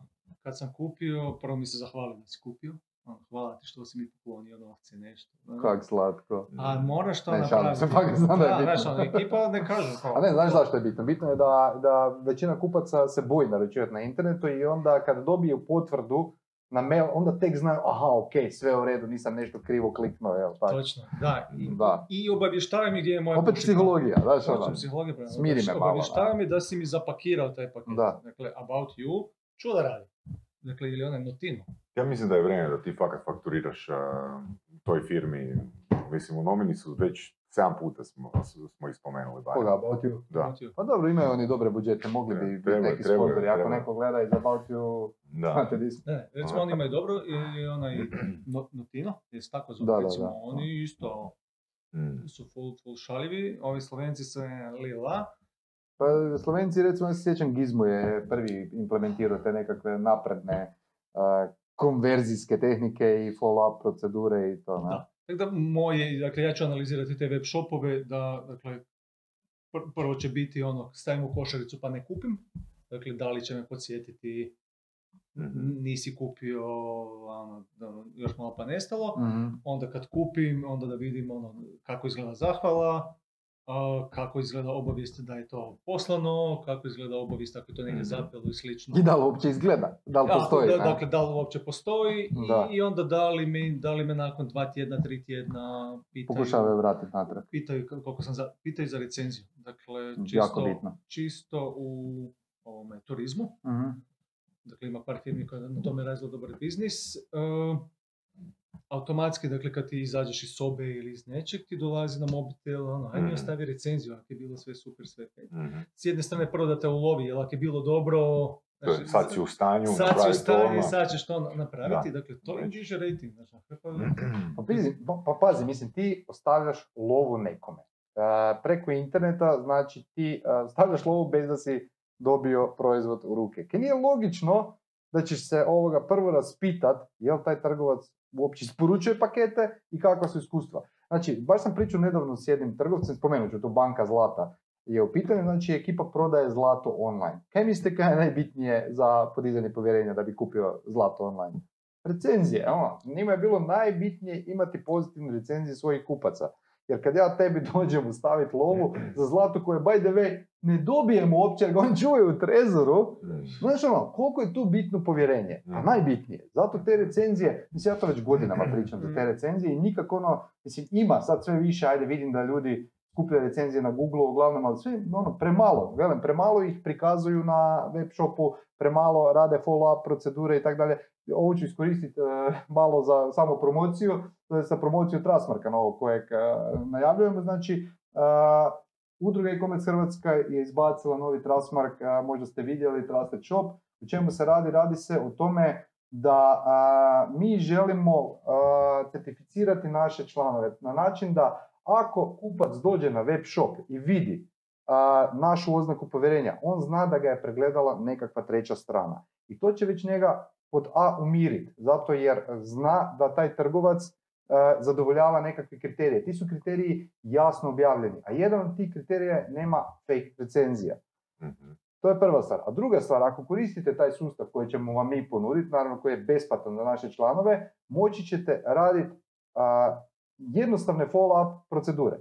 kad sam kupio, prvo mi se zahvalio da si kupio. Ono, Hvala ti što si mi poklonio novce, nešto. Kak slatko. A moraš to Ne, napraviti. se, pa znam da je bitno. znaš, ono, ekipa ne kaže kao... A ne, znaš zašto je bitno? Bitno je da, da većina kupaca se boji naručivati na internetu i onda kad dobiju potvrdu na mail, onda tek znaju, aha, ok, sve u redu, nisam nešto krivo kliknuo, jel, tako. Točno, da. I, Da. i obavještavaj mi gdje je moja Opet psihologija, znaš ono. psihologija. Smiri me malo, Obavještavaj mi da si mi zapakirao taj paket. Da. Dakle, about you, čuda radi. Dakle, ili onaj notino. Ja mislim da je vrijeme da ti fakat fakturiraš a, toj firmi. Mislim, u nomini su već 7 puta smo, smo ih spomenuli. barem. Koga, About You? Da. About you. Pa dobro, imaju oni dobre budžete, mogli bi biti Treba, neki treba, sponzori. Ako neko gleda iz About You, Da. znate di smo. Ne, recimo oni imaju dobro i, onaj no- Notino, je tako zove, Da, da, recimo, da. oni isto Mm. su full, full šaljivi, ovi Slovenci su lila, Pa Slovenci, recimo, ja se sjećam, Gizmo je prvi implementirao te nekakve napredne a, konverzijske tehnike i follow-up procedure i to, ne? Da. Tako da moje, dakle ja ću analizirati te web shopove da, dakle, pr- prvo će biti ono, stavim u košaricu pa ne kupim, dakle da li će me podsjetiti nisi kupio, ono, da, još malo pa nestalo, Mhm. onda kad kupim, onda da vidim ono, kako izgleda zahvala, kako izgleda obavijest da je to poslano, kako izgleda obavijest ako je to negdje Mhm. zapelo i slično. I da li uopće izgleda? Da li postoji? da, ne? dakle, da li uopće postoji i, Da. i onda da li, mi, da li me nakon dva tjedna, tri tjedna pitaju, Pokušavaju vratiti natrag. pitaju, koliko sam za, pitaju za recenziju. Dakle, Jako čisto, bitno. čisto u ovome, turizmu. Mhm. Dakle, ima par firmi koje na tome razviju dobar biznis. E, automatski, dakle, kad ti izađeš iz sobe ili iz nečeg, ti dolazi na mobitel, ono, ajde mi Mhm. ostavi recenziju, ako je bilo sve super, sve pet. Mhm. S jedne strane, prvo da te ulovi, jer ako je bilo dobro... Je- znači, Sad si u stanju sad si u napraviti to stanju, sad ćeš to na- napraviti, dakle, to im diže rating. Znači, pa- Pa, pazi, pa, pa pazi, mislim, ti ostavljaš lovu nekome. E, preko interneta, znači ti e, stavljaš lovu bez da si dobio proizvod u ruke. Kaj nije logično da ćeš se ovoga prvo raspitat jel taj trgovac uopće isporučuje pakete i kakva su iskustva. Znači, baš sam pričao nedavno s jednim trgovcem, spomenut ću tu banka zlata, je u pitanju, znači ekipa prodaje zlato online. Kaj mislite kaj je najbitnije za podizanje povjerenja da bi kupio zlato online? recenzije. Ono, njima je bilo najbitnije imati pozitivne recenzije svojih kupaca. Jer kad ja tebi <laughs> dođem staviti lovu za zlato koje, by the way, ne dobijemo uopće, jer ga oni čuvaju u trezoru. Znaš ono, koliko je tu bitno povjerenje? A najbitnije. Zato te recenzije, mislim ja to već godinama <clears throat> pričam za te recenzije i nikako ono, mislim ima sad sve više, ajde vidim da ljudi skupljaju recenzije na Google uglavnom, ali sve ono, premalo, velim, premalo ih prikazuju na web shopu, premalo rade follow-up procedure i tako dalje. Ovo ću iskoristiti e, malo za samo promociju, to je sa promociju Trasmarka novog kojeg e, najavljujemo, znači e, Udruga e-commerce Hrvatska je izbacila novi Trustmark, a, možda ste vidjeli Trusted Shop. O čemu se radi? Radi se o tome da mi želimo certificirati naše članove na način da ako kupac dođe na web shop i vidi a, našu oznaku povjerenja, on zna da ga je pregledala nekakva treća strana. I to će već njega pod A umiriti, zato jer zna da taj trgovac e, zadovoljava nekakve kriterije. Ti su kriteriji jasno objavljeni, a jedan od tih kriterija je nema fake recenzija. Mhm. To je prva stvar. A druga stvar, ako koristite taj sustav koji ćemo vam mi ponuditi, naravno koji je besplatan za naše članove, moći ćete raditi jednostavne follow-up procedure.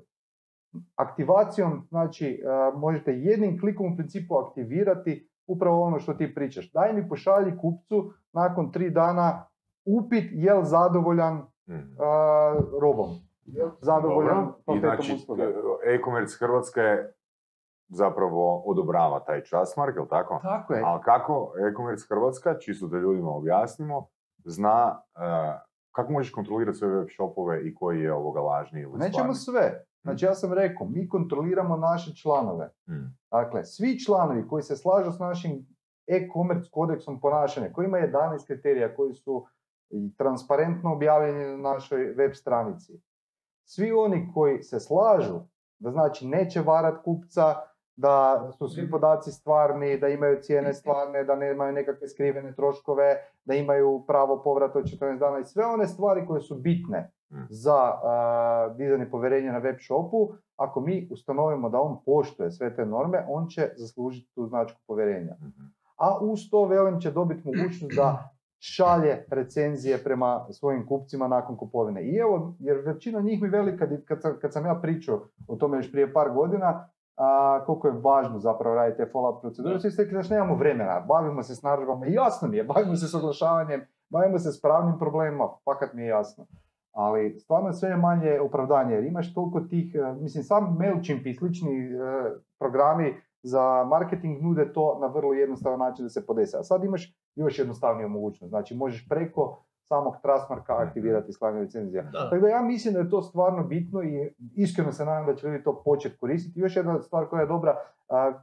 Aktivacijom, znači, a, možete jednim klikom u principu aktivirati upravo ono što ti pričaš. Daj mi pošalji kupcu nakon tri dana upit je li zadovoljan a, robom. Zadovoljan znači, usluge. e-commerce Hrvatske zapravo odobrava taj časmark, jel tako? Tako je. Ali kako e-commerce Hrvatska, čisto da ljudima objasnimo, zna e, kako možeš kontrolirati sve web shopove i koji je ovoga lažni ili Nećemo stvarni? sve. Znači ja sam rekao, mi kontroliramo naše članove. Mm. Dakle, svi članovi koji se slažu s našim e-commerce kodeksom ponašanja, koji ima 11 kriterija, koji su transparentno objavljeni na našoj web stranici. Svi oni koji se slažu, da znači neće varat kupca, da su svi podaci stvarni, da imaju cijene stvarne, da nemaju nekakve skrivene troškove, da imaju pravo povrata od 14 dana i sve one stvari koje su bitne Mm. za a, dizanje povjerenja na web shopu, ako mi ustanovimo da on poštuje sve te norme, on će zaslužiti tu značku povjerenja. Mhm. A uz to, velim, će dobiti mogućnost da šalje recenzije prema svojim kupcima nakon kupovine. I evo, jer većina njih mi veli, kad, kad, sam, kad sam ja pričao o tome još prije par godina, a, koliko je važno zapravo raditi te follow-up procedure, svi ste rekli, znaš, nemamo vremena, bavimo se s narudžbama, i jasno mi je, bavimo se s oglašavanjem, bavimo se s pravnim problemima, fakat mi je jasno. Ali stvarno sve je manje opravdanje, jer imaš toliko tih, e, mislim, sam MailChimp i slični e, programi za marketing nude to na vrlo jednostavan način da se podese. A sad imaš još jednostavniju mogućnost, znači možeš preko samog Trustmarka aktivirati slanje recenzija. Da. Tako da ja mislim da je to stvarno bitno i iskreno se nadam da će ljudi to početi koristiti. Još jedna stvar koja je dobra,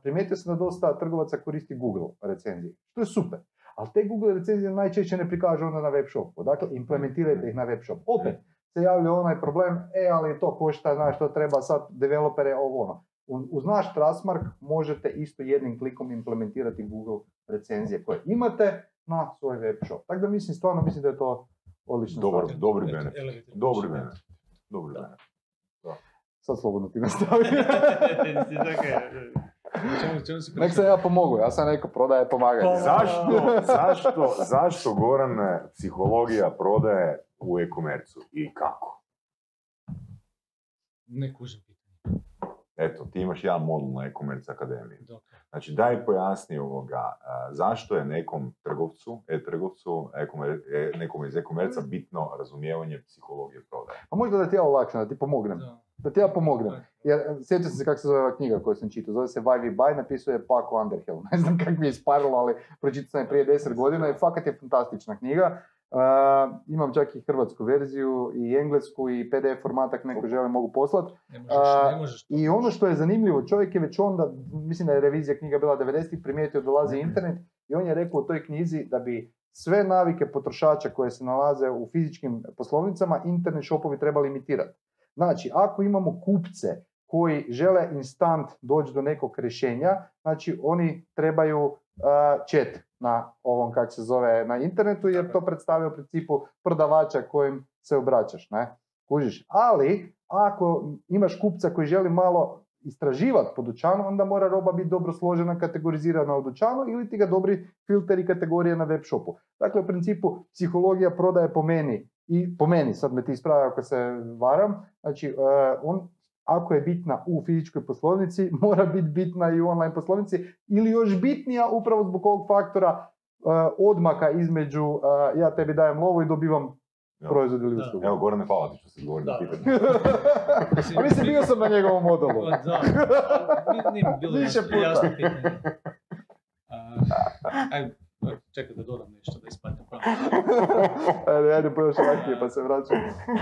primijetio sam da dosta trgovaca koristi Google recenzije, što je super. Ali te Google recenzije najčešće ne prikažu onda na web shopu. Dakle, implementirajte ih na web shop. Opet se javlja onaj problem, e, ali to košta, znaš, to treba sad developere, ovo ono. Uz naš Trustmark možete isto jednim klikom implementirati Google recenzije koje imate na svoj web shop. Tako da mislim, stvarno mislim da je to odlično Dobar, stvar. dobri benefit. Dobri benefit. Dobri benefit. Sad slobodno ti nastavi. <laughs> Nek se ja pomogu, ja sam rekao prodaje pomaganje. Pa- Zašto, zašto, zašto Goran psihologija prodaje u e-komercu i kako? Ne kužim. Eto, ti imaš jedan modul na e-commerce akademiji. Znači, daj pojasni ovoga, zašto je nekom trgovcu, e-trgovcu, e- nekom iz e-komerca bitno razumijevanje psihologije prodaje. A možda da ti ja olakšam, da ti pomognem. Da. Da ti ja pomognem. Jer sjećam se kako se zove ova knjiga koju sam čitao. Zove se Why We Buy, napisuje Paco Underhill. <laughs> Ne znam kako mi je isparilo, ali pročitao sam je prije 10 godina i fakat je fantastična knjiga. Uh, imam čak i hrvatsku verziju i englesku i PDF format ako neko želi mogu poslati. Možeš. I ono što je zanimljivo, čovjek je već onda, mislim da je revizija knjiga bila 90-ih, primijetio dolazi internet i on je rekao u toj knjizi da bi sve navike potrošača koje se nalaze u fizičkim poslovnicama internet shopovi trebali imitirati. Znači, ako imamo kupce koji žele instant doći do nekog rješenja, znači oni trebaju uh, chat na ovom, kak se zove, na internetu, jer to predstavlja u principu prodavača kojim se obraćaš, ne? Kužiš. Ali, ako imaš kupca koji želi malo istraživati po dućanu, onda mora roba biti dobro složena, kategorizirana u dućanu ili ti ga dobri filter i kategorije na web shopu. Dakle, u principu, psihologija prodaje po meni i po meni, sad me ti ispravi ako se varam, znači, e, on ako je bitna u fizičkoj poslovnici, <laughs> mora biti bitna i u online poslovnici ili još bitnija upravo zbog ovog faktora e, odmaka između e, ja tebi dajem lovu i dobivam Ja. proizvod ili uslugu. Evo, Gorane, hvala ti što si odgovorio na pitanje. <laughs> A mislim, bio sam na njegovom modelu. Pa Da, <laughs> Nije- bilo jasno, pitanje. Čekaj da dodam nešto da ispadne pamet. <laughs> Ajde, ajde, pojaš rakije pa se vraćam.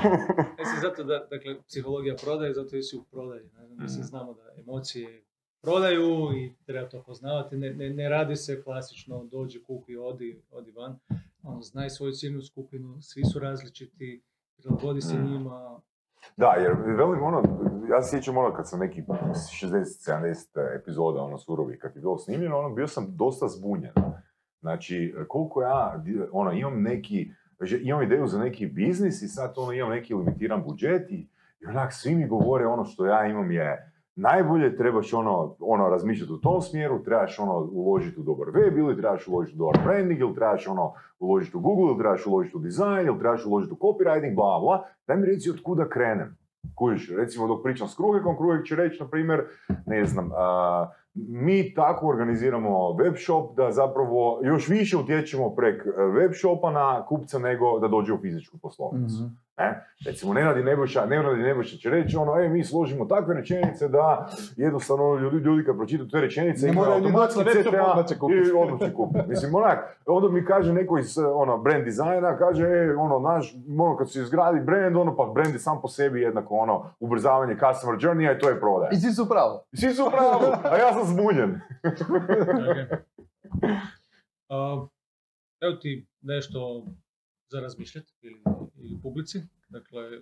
<laughs> Mislim, zato da, dakle, psihologija prodaje, zato jer si u prodaji. Znam, mislim, Mm. znamo da emocije prodaju i treba to poznavati. Ne, ne, ne radi se klasično dođi, kupi, odi, odi van. Ono, znaj svoju ciljnu skupinu, svi su različiti, prilagodi se Mm. njima. Da, jer velim ono, ja se sjećam ono kad sam neki 60-70 epizoda ono surovi kad je bilo snimljeno, ono bio sam dosta zbunjen. Znači, koliko ja, ono, imam neki, imam ideju za neki biznis i sad ono imam neki limitiran budžet i, i onak svi mi govore ono što ja imam je najbolje trebaš ono, ono razmišljati u tom smjeru, trebaš ono uložiti u dobar web ili trebaš uložiti u dobar branding ili trebaš ono uložiti u Google ili trebaš uložiti u dizajn ili trebaš uložiti u copywriting, bla bla. Daj mi reci od kuda krenem. Kužiš, recimo dok pričam s Krugekom, Krugek će reći, na primjer, ne znam, a, mi tako organiziramo web shop da zapravo još više utječemo prek e, web shopa na kupca nego da dođe u fizičku poslovnicu. Mhm. E, recimo, Nenad i Nebojša, Nenad i Nebojša će reći ono, e, mi složimo takve rečenice da jednostavno ljudi, ljudi kad pročitaju te rečenice Ne imaju automatski CTA odmah će kupiti. i odmah će kupiti. Mislim, onak, onda mi kaže neko iz ono, brand dizajna, kaže, e, ono, naš, ono, kad se izgradi brand, ono, pa brand je sam po sebi jednako, ono, ubrzavanje customer journey i to je prodaja. I svi su pravo. I svi su u pravu, a ja sam zbunjen. A, evo ti nešto za razmišljati ili, ili publici. Dakle,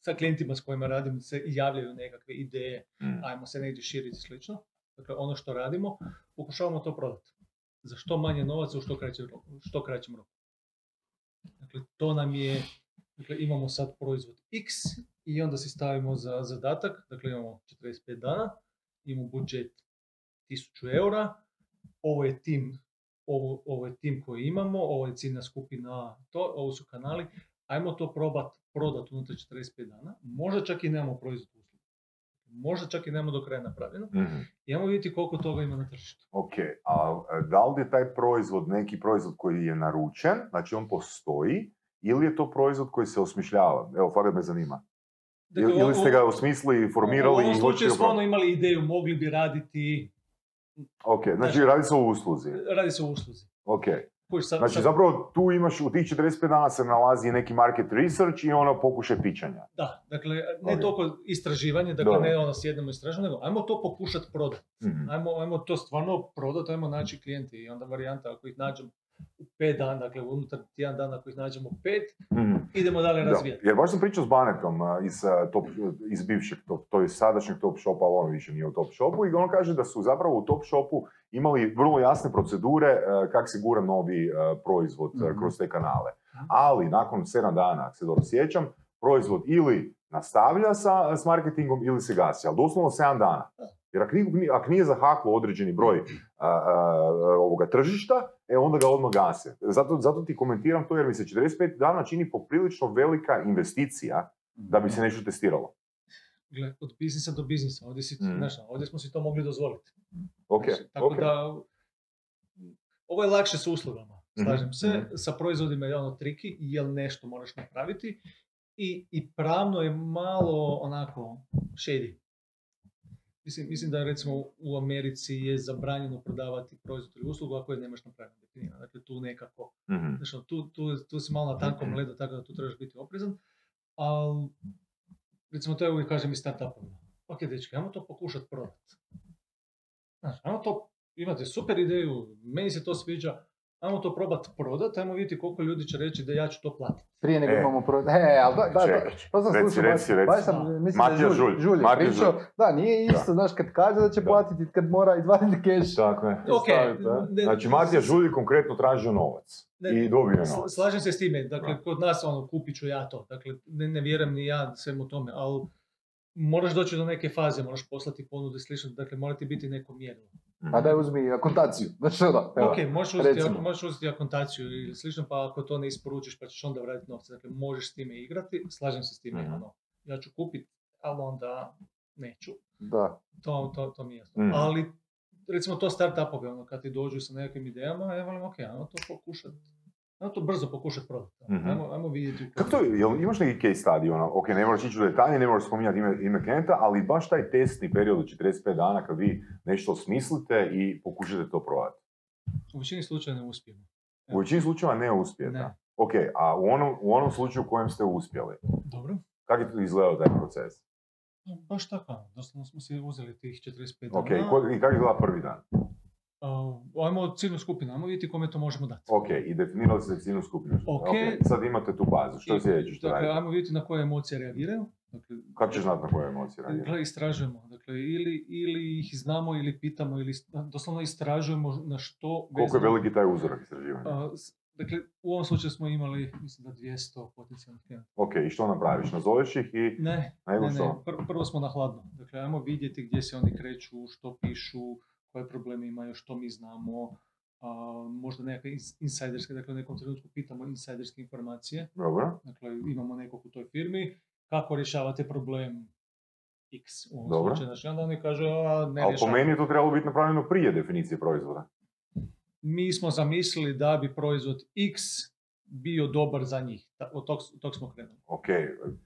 sa klijentima s kojima radim se javljaju nekakve ideje, Mm. ajmo se negdje širiti slično. Dakle, ono što radimo, pokušavamo to prodati. Za što manje novaca u što kraćem roku. Što kraćem roku. Dakle, to nam je, dakle, imamo sad proizvod X i onda si stavimo za zadatak, dakle imamo 45 dana, imamo budžet 1000 eura, ovo je tim, ovo, ovo je tim koji imamo, ovo je ciljna skupina, to, ovo su kanali, ajmo to probat prodat unutar 45 dana, možda čak i nemamo proizvod uslugu. Možda čak i nemamo do kraja napravljeno. Mhm. I ajmo vidjeti koliko toga ima na tržištu. Ok, a e, da li je taj proizvod neki proizvod koji je naručen, znači on postoji, ili je to proizvod koji se osmišljava? Evo, fakat me zanima. Dakle, Ili, u- ste ga osmislili, u formirali ovom i slučaju smo ono imali ideju, mogli bi raditi, Ok, znači radi se o usluzi. radi se o usluzi. Ok, sad- znači sad- zapravo tu imaš, u tih 45 dana se nalazi neki market research i ono pokušaj pičanja. Da, dakle, ne Ok. toliko istraživanje, dakle ne ono sjednemo i istražujemo, nego ajmo to pokušati prodati. Mhm. Ajmo, ajmo to stvarno prodati, ajmo naći klijente i onda varijanta ako ih nađemo u pet dana, dakle unutar tjedan dana ih nađemo pet, Mhm. idemo dalje Da, razvijati. jer baš sam pričao s Banetom iz, top, iz bivšeg, top, to je sadašnjeg top shopa, ali on više nije u top shopu i on kaže da su zapravo u top shopu imali vrlo jasne procedure kako se gura novi a, proizvod a, Mhm. kroz te kanale. Mhm. Ali nakon 7 dana, ako se dobro sjećam, proizvod ili nastavlja sa, s marketingom ili se gasi, ali doslovno 7 dana. Jer ako nije, ako nije zahaklo određeni broj a, a, ovoga tržišta, e onda ga odmah gase. Zato, zato ti komentiram to jer mi se 45 dana čini poprilično velika investicija da bi se nešto testiralo. Gle, od biznisa do biznisa, ovdje, si, Mm. znaš, ovdje smo si to mogli dozvoliti. Ok, Znači, tako da, ovo je lakše s uslugama, slažem Mhm, se. mhm. Sa proizvodima je ono triki, jel nešto moraš napraviti. I, I pravno je malo onako shady. Mislim, mislim da recimo u Americi je zabranjeno prodavati proizvod ili uslugu ako je nemaš napravljeno definirano. Dakle, tu nekako, Mhm. znaš, ono, tu, tu, tu si malo na tankom ledu, tako da tu trebaš biti oprezan. Ali, recimo to je uvijek kažem i startupovima. Ok, dečki, ajmo to pokušati prodati. Znaš, ajmo to, imate super ideju, meni se to sviđa, ajmo to probati prodati, ajmo vidjeti koliko ljudi će reći da ja ću to platiti. Prije nego E. imamo pro... E, ali da, da, da, to sam reci, slušao, baš- reci, reci. baš sam, mislim Matija da je Žulj, Žulj, Žulj je pričao, Žulj. da, nije isto, znaš, kad kaže da će Da. platiti, kad mora izvaditi keš. Tako je. Ok, staviti, da. ne- Znači, Matija Žulji konkretno tražio novac. Ne, I dobio novac. Slažem se s time, dakle, Da. kod nas ono, kupit ću ja to, dakle, ne, ne vjerujem ni ja svemu tome, ali moraš doći do neke faze, moraš poslati ponudu i slično, dakle, mora ti biti neko mjerilo. Mhm. A daj uzmi akontaciju, <laughs> znači ono, evo. Ok, možeš uzeti, recimo. možeš uzeti akontaciju ili slično, pa ako to ne isporučiš pa ćeš onda vratiti novce. Dakle, možeš s time igrati, slažem se s time, Mhm. ono, ja ću kupiti, ali onda neću. Da. To, to, to mi je jasno. Mhm. Ali, recimo to startupovi, ono, kad ti dođu sa nekakvim idejama, ja volim, ok, ajmo to pokušati, ajmo to brzo pokušati prodati. Mhm. Ajmo, ajmo vidjeti. Kako to je, jel imaš neki case study, ono, ok, ne moraš ići u detalje, ne moraš spominjati ime, ime klijenta, ali baš taj testni period od 45 dana kad vi nešto osmislite i pokušate to prodati. U većini slučaja ne uspijemo. U većini slučajeva ne uspijete. Ne. Ok, a u onom, u onom slučaju u kojem ste uspjeli, Dobro. kako je to izgledao taj proces? Baš tako, doslovno smo si uzeli tih 45 dana. Ok, i, ko, i kako izgleda prvi dan? Uh, ajmo ciljnu skupinu, ajmo vidjeti kome to možemo dati. Ok, i definirali ste ciljnu skupinu. Ok. sad imate tu bazu. Što je I- sljedeće što Dakle, ajmo vidjeti na koje emocije reagiraju. Dakle, Kako ćeš znati na koje emocije radite? Dakle, istražujemo. Dakle, ili, ili ih znamo, ili pitamo, ili doslovno istražujemo na što Koliko je vezano- veliki taj uzorak istraživanja? S- dakle, u ovom slučaju smo imali, mislim da 200 potencijalnih klijenata. Ok, i što napraviš? Nazoveš ih i... Ne, ne, ne, prvo smo na hladno. Dakle, ajmo vidjeti gdje se oni kreću, što pišu, koje probleme imaju, što mi znamo, a, možda nekakve ins- insajderske, dakle u nekom trenutku pitamo insajderske informacije, Dobro, dakle imamo nekog u toj firmi, kako rješavate problem X u ovom Dobro. slučaju, znači onda oni kažu, a ne ali po meni je to trebalo biti napravljeno prije definicije proizvoda. Mi smo zamislili da bi proizvod X bio dobar za njih. Od tog, od tog smo krenuli. Ok,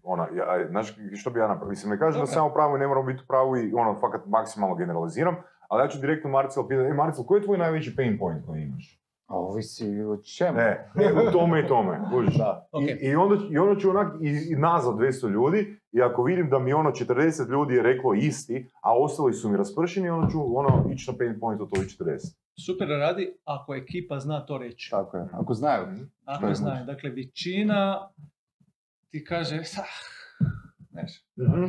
ona, ja, znaš što bi ja napravio? Mislim, ne kažem da Dobro. sam ja u pravu i ne moramo biti u pravu i ono, fakat maksimalno generaliziram, ali ja ću direktno Marcel pitati, e Marcel, koji je tvoj najveći pain point koji imaš? A ovisi o čemu. Ne, e, u tome i tome, kužiš. Da. I, i, onda, I onda ću onak i, i nazvat 200 ljudi i ako vidim da mi ono 40 ljudi je reklo isti, a ostali su mi raspršeni, onda ću ono ići na pain point od ovih 40. Super radi ako ekipa zna to reći. Tako je. Ako znaju. Ako je znaju. Dakle, većina ti kaže, "Ah, znaš, Mhm. ok.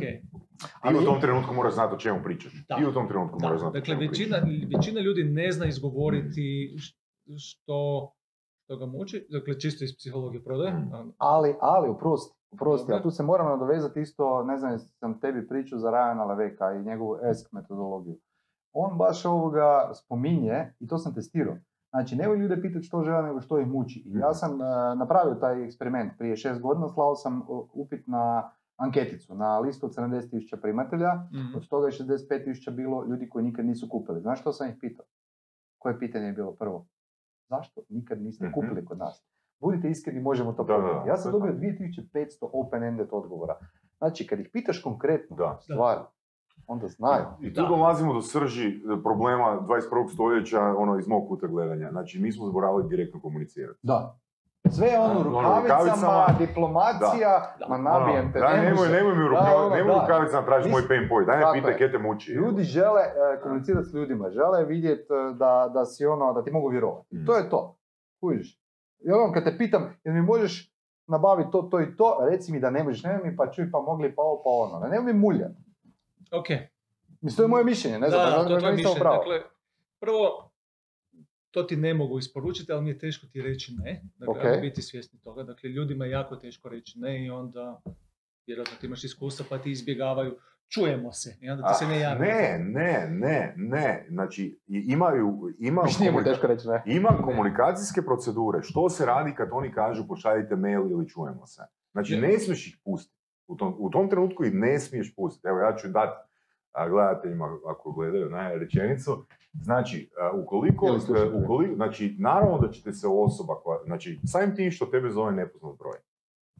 Ti u tom trenutku moraš znati o čemu pričaš. Da. Ti u tom trenutku Da, moraš znati o dakle, čemu većina, pričaš. većina ljudi ne zna izgovoriti što, što ga muči. Dakle, čisto iz psihologije prodaje. Mm. Ali, ali, oprosti, Dobro. a tu se moram nadovezati isto, ne znam, sam tebi pričao za Ryana Leveka i njegovu ESK metodologiju. On baš ovoga spominje, i to sam testirao, znači nemoj ljude pitati što žele, nego što ih muči. I ja sam e, napravio taj eksperiment prije šest godina, slao sam upit na anketicu, na listu od 70.000 primatelja, Mhm. od toga je 65.000 bilo ljudi koji nikad nisu kupili. Znaš što sam ih pitao? Koje pitanje je bilo prvo? Zašto nikad niste Mhm. kupili kod nas? Budite iskreni, možemo to provjeriti. Ja sam dobio 2500 open-ended odgovora. Znači, kad ih pitaš konkretno Da. stvari, onda znaju. I tu dolazimo do srži e, problema 21. stoljeća, ono iz mog kuta gledanja. Znači, mi smo zaboravili direktno komunicirati. Da. Sve ono rukavicama, rukavicama, diplomacija, Da. ma nabijem te, ne nemoj, nemoj mi u Da, rukav, ono, nemoj da. rukavicama tražiš Nis- moj pain point. Daj me je. kje te muči. Ljudi žele e, komunicirati s ljudima, žele vidjeti e, da, da si ono, da ti mogu vjerovati. Mm. To je to. Kužiš. I ono, kad te pitam, jel mi možeš nabaviti to, to i to, reci mi da ne možeš, nemoj mi pa čuj, pa mogli, pa ovo, pa ono. Nemoj mi muljati. Ok, Mislim, to je moje mišljenje, ne znam, da, možda to je mišljenje. Dakle, prvo, to ti ne mogu isporučiti, ali mi je teško ti reći ne. Dakle, Ok. ajmo biti svjesni toga. Dakle, ljudima je jako teško reći ne i onda, vjerojatno ti imaš iskustva pa ti izbjegavaju. Čujemo se i onda ti se ne javi. Ne, ne, ne, ne. Znači, i- imaju, ima, komunika- teško reći ne. ima komunikacijske procedure. Što se radi kad oni kažu pošaljite mail ili čujemo se? Znači, Je. ne smiješ ih pustiti. U tom, u tom trenutku ih ne smiješ pustiti. Evo, ja ću dati gledateljima, ako gledaju, na rečenicu. Znači, a, ukoliko, slušatelji. ukoliko, znači, naravno da ćete se osoba koja, znači, samim tim što tebe zove nepoznat broj.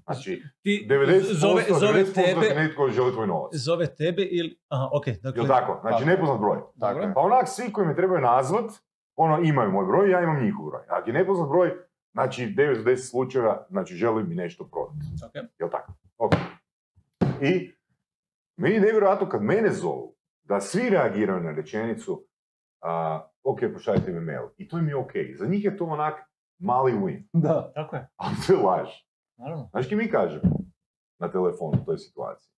Znači, Ti 90% zove, zove 90% tebe, netko želi tvoj novac. zove tebe ili... Aha, ok, dakle... Jel tako? Znači, Tako. nepoznat broj. Tako. Pa onak svi koji me trebaju nazvat, ono, imaju moj broj, ja imam njihov broj. Ako je nepoznat broj, znači 9 do 10 slučajeva, znači želi mi nešto prodati. Ok. Jel tako? Ok. I meni je nevjerojatno kad mene zovu, da svi reagiraju na rečenicu, a, ok, pošaljite mi mail. I to im je ok. Za njih je to onak mali win. Da. Tako je, Ali to je laž. naravno. Znaš mi kažemo na telefonu u toj situaciji?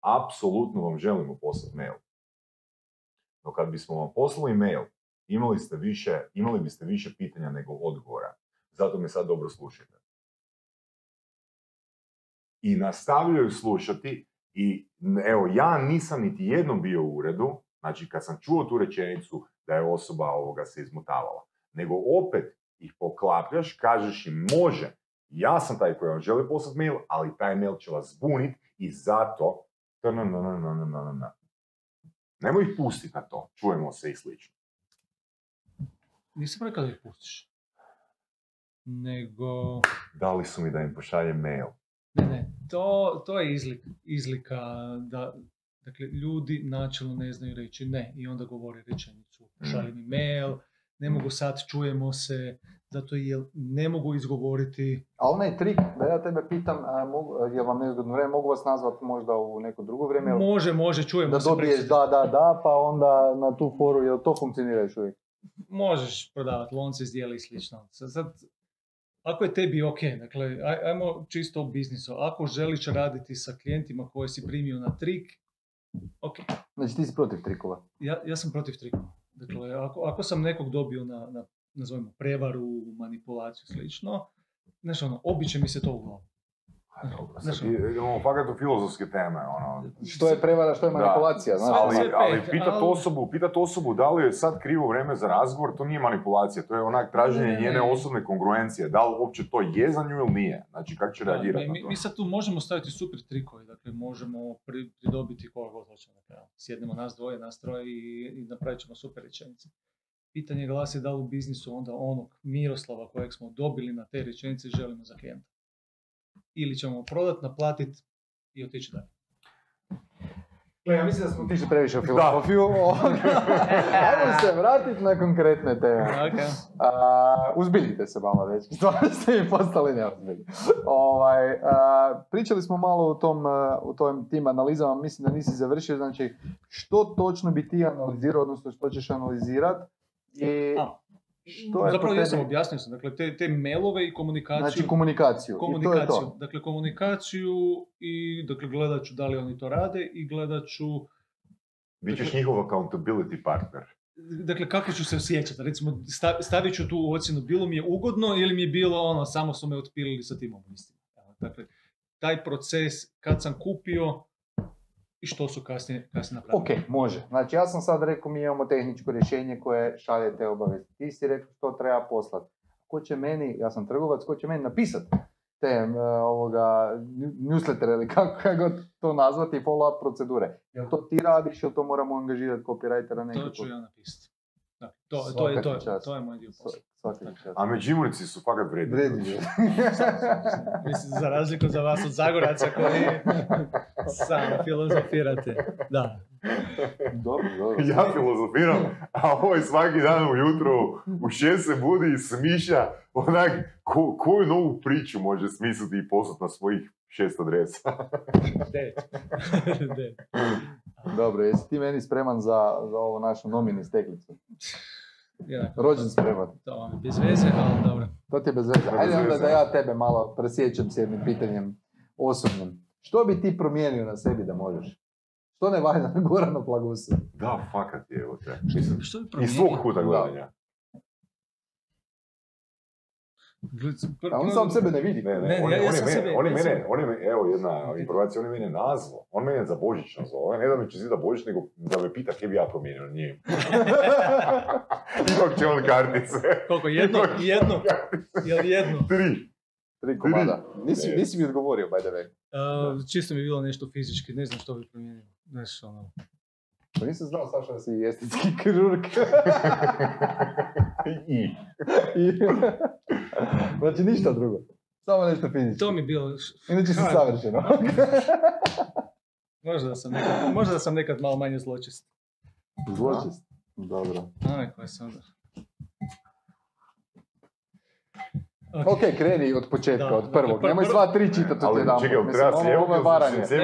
Apsolutno vam želimo poslati mail. No kad bismo vam poslali mail, imali, ste više, imali biste više pitanja nego odgovora. Zato me sad dobro slušajte. I nastavljaju slušati i evo, ja nisam niti jednom bio u uredu, znači kad sam čuo tu rečenicu da je osoba ovoga se izmutavala, nego opet ih poklapljaš, kažeš im može, ja sam taj koji vam želi poslati mail, ali taj mail će vas zbunit i zato Nemoj ih pustiti na to, čujemo se i slično. Nisam rekao da ih pustiš. Nego... Dali su mi da im pošaljem mail. Ne, ne, to, to je izlik, izlika da, dakle, ljudi načelno ne znaju reći ne i onda govore rečenicu. Šalji mi mail, ne mogu sad, čujemo se, zato jer ne mogu izgovoriti. A onaj trik, da ja tebe pitam, a, mogu, je vam nezgodno vrijeme, mogu vas nazvati možda u neko drugo vrijeme? Može, može, čujemo da se. dobiješ predsjedno. da, da, da, pa onda na tu foru, jel to funkcionira još uvijek? Možeš prodavati lonce, zdjela i slično. Sad, sad, ako je tebi ok, dakle, aj, ajmo čisto u biznisu. Ako želiš raditi sa klijentima koje si primio na trik, ok, Znači ti si protiv trikova. ja, ja sam protiv trikova. Dakle, ako, ako sam nekog dobio na, na nazovimo, prevaru, manipulaciju, slično, znaš ono, običe mi se to u glavu. Dobro, Znaš, sad i- idemo fakat u filozofske teme, ono. Što je prevara, što je manipulacija, znaš? Ali, ali pitat osobu, pitat osobu da li je sad krivo vrijeme za razgovor, to nije manipulacija, to je onak traženje Ne, ne, njene ne. osobne kongruencije, da li uopće to je za nju ili nije, znači kako će reagirati mi, na to. mi sad tu možemo staviti super trikove, dakle možemo pri, pridobiti koga god hoćemo. Dakle, sjednemo nas dvoje, nas troje i, i napravit ćemo super rečenice. pitanje glasi da li u biznisu onda onog Miroslava kojeg smo dobili na te rečenice želimo za klijenta. Ili ćemo prodat, naplatit i otići dalje. Gle, ja mislim da smo otišli previše u filozofiju. <laughs> Ajmo se vratiti na konkretne teme. Okay. A, uzbiljite se malo već, <laughs> stvarno ste mi postali neozbiljni. Ovaj, a, pričali smo malo o tom, u tom tim analizama, mislim da nisi završio, znači što točno bi ti analizirao, odnosno što ćeš analizirat i A, što je Zapravo ja sam tebi- objasnio sam, dakle te, te mailove i komunikaciju. Znači komunikaciju. I to je komunikaciju. to. Dakle, komunikaciju i dakle, gledat ću da li oni to rade i gledat ću Bićeš njihov accountability partner. Dakle, kako ću se osjećati? Recimo, sta- stavit ću tu ocjenu, bilo mi je ugodno ili mi je bilo ono, samo su me otpilili sa tim obistima. Dakle, taj proces kad sam kupio i što su kasnije, kasnije napravili. Ok, može. Znači ja sam sad rekao mi imamo tehničko rješenje koje šalje te obavijesti. Ti si rekao što treba poslati. Ko će meni, ja sam trgovac, ko će meni napisati te m, ovoga newslettere ili kako god to nazvati follow-up procedure. Jel to ti radiš ili to moramo angažirati copywritera To nekako? ću ja napisati. Da, to, to, je, to, je, to je moj dio posla. A Međimurci su fakat vredni. Vredni ljudi. <laughs> Mislim, za razliku za vas od Zagoraca koji <laughs> samo filozofirate. Da. dobro, dobro. Ja filozofiram, a ovaj svaki dan ujutro u šest se budi i smišlja onak ko, koju novu priču može smisliti i poslati na svojih šest adresa. Devet. <laughs> Devet. Dobro, jesi ti meni spreman za, za ovo našu nomini steklicu? Jednako. Rođen spreman. To vam je bez veze, ali dobro. To ti je bez veze. Ajde onda da ja tebe malo presjećam s jednim pitanjem osobnim. Što bi ti promijenio na sebi da možeš? Što ne valja na Goranu Plagusu? Da, fakat je, evo te. Mislim, Što bi iz promijenio? svog kuta gledanja. A on sam sebe ne vidi. Ne, ne, Ne, on, ja- je- ja on je mene, sebe- on je ja mene, on je mene, evo jedna informacija, on je mene nazvao. On mene za Božić nazvao. Ne da mi će zida Božić, nego da me pita kaj bi ja promijenio na njemu. <laughs> Ipak će on kartice. Koliko? Jedno? Jedno? Jel jedno? Tri. Tri komada. Nisi, Ne. nisi mi odgovorio, by the way. Uh, čisto mi je bilo nešto fizički, ne znam što bi promijenio. Znaš, ono... Pa nisam znao, Saša, da si estetski kirurg. <laughs> <laughs> I. I- <laughs> znači ništa drugo. Samo nešto fizički. To mi bilo... Inače si savršeno. <laughs> Možda da sam nekad, možda da sam nekad malo manje zločest. Zločist. Dobro. Aj, koje sam onda... Ok, kreni od početka, Da, od prvog. pr- Nemoj sva tri čitati od Ali jedan. čekaj, treba se ovo, ovo je varanje. Ne, ne, se-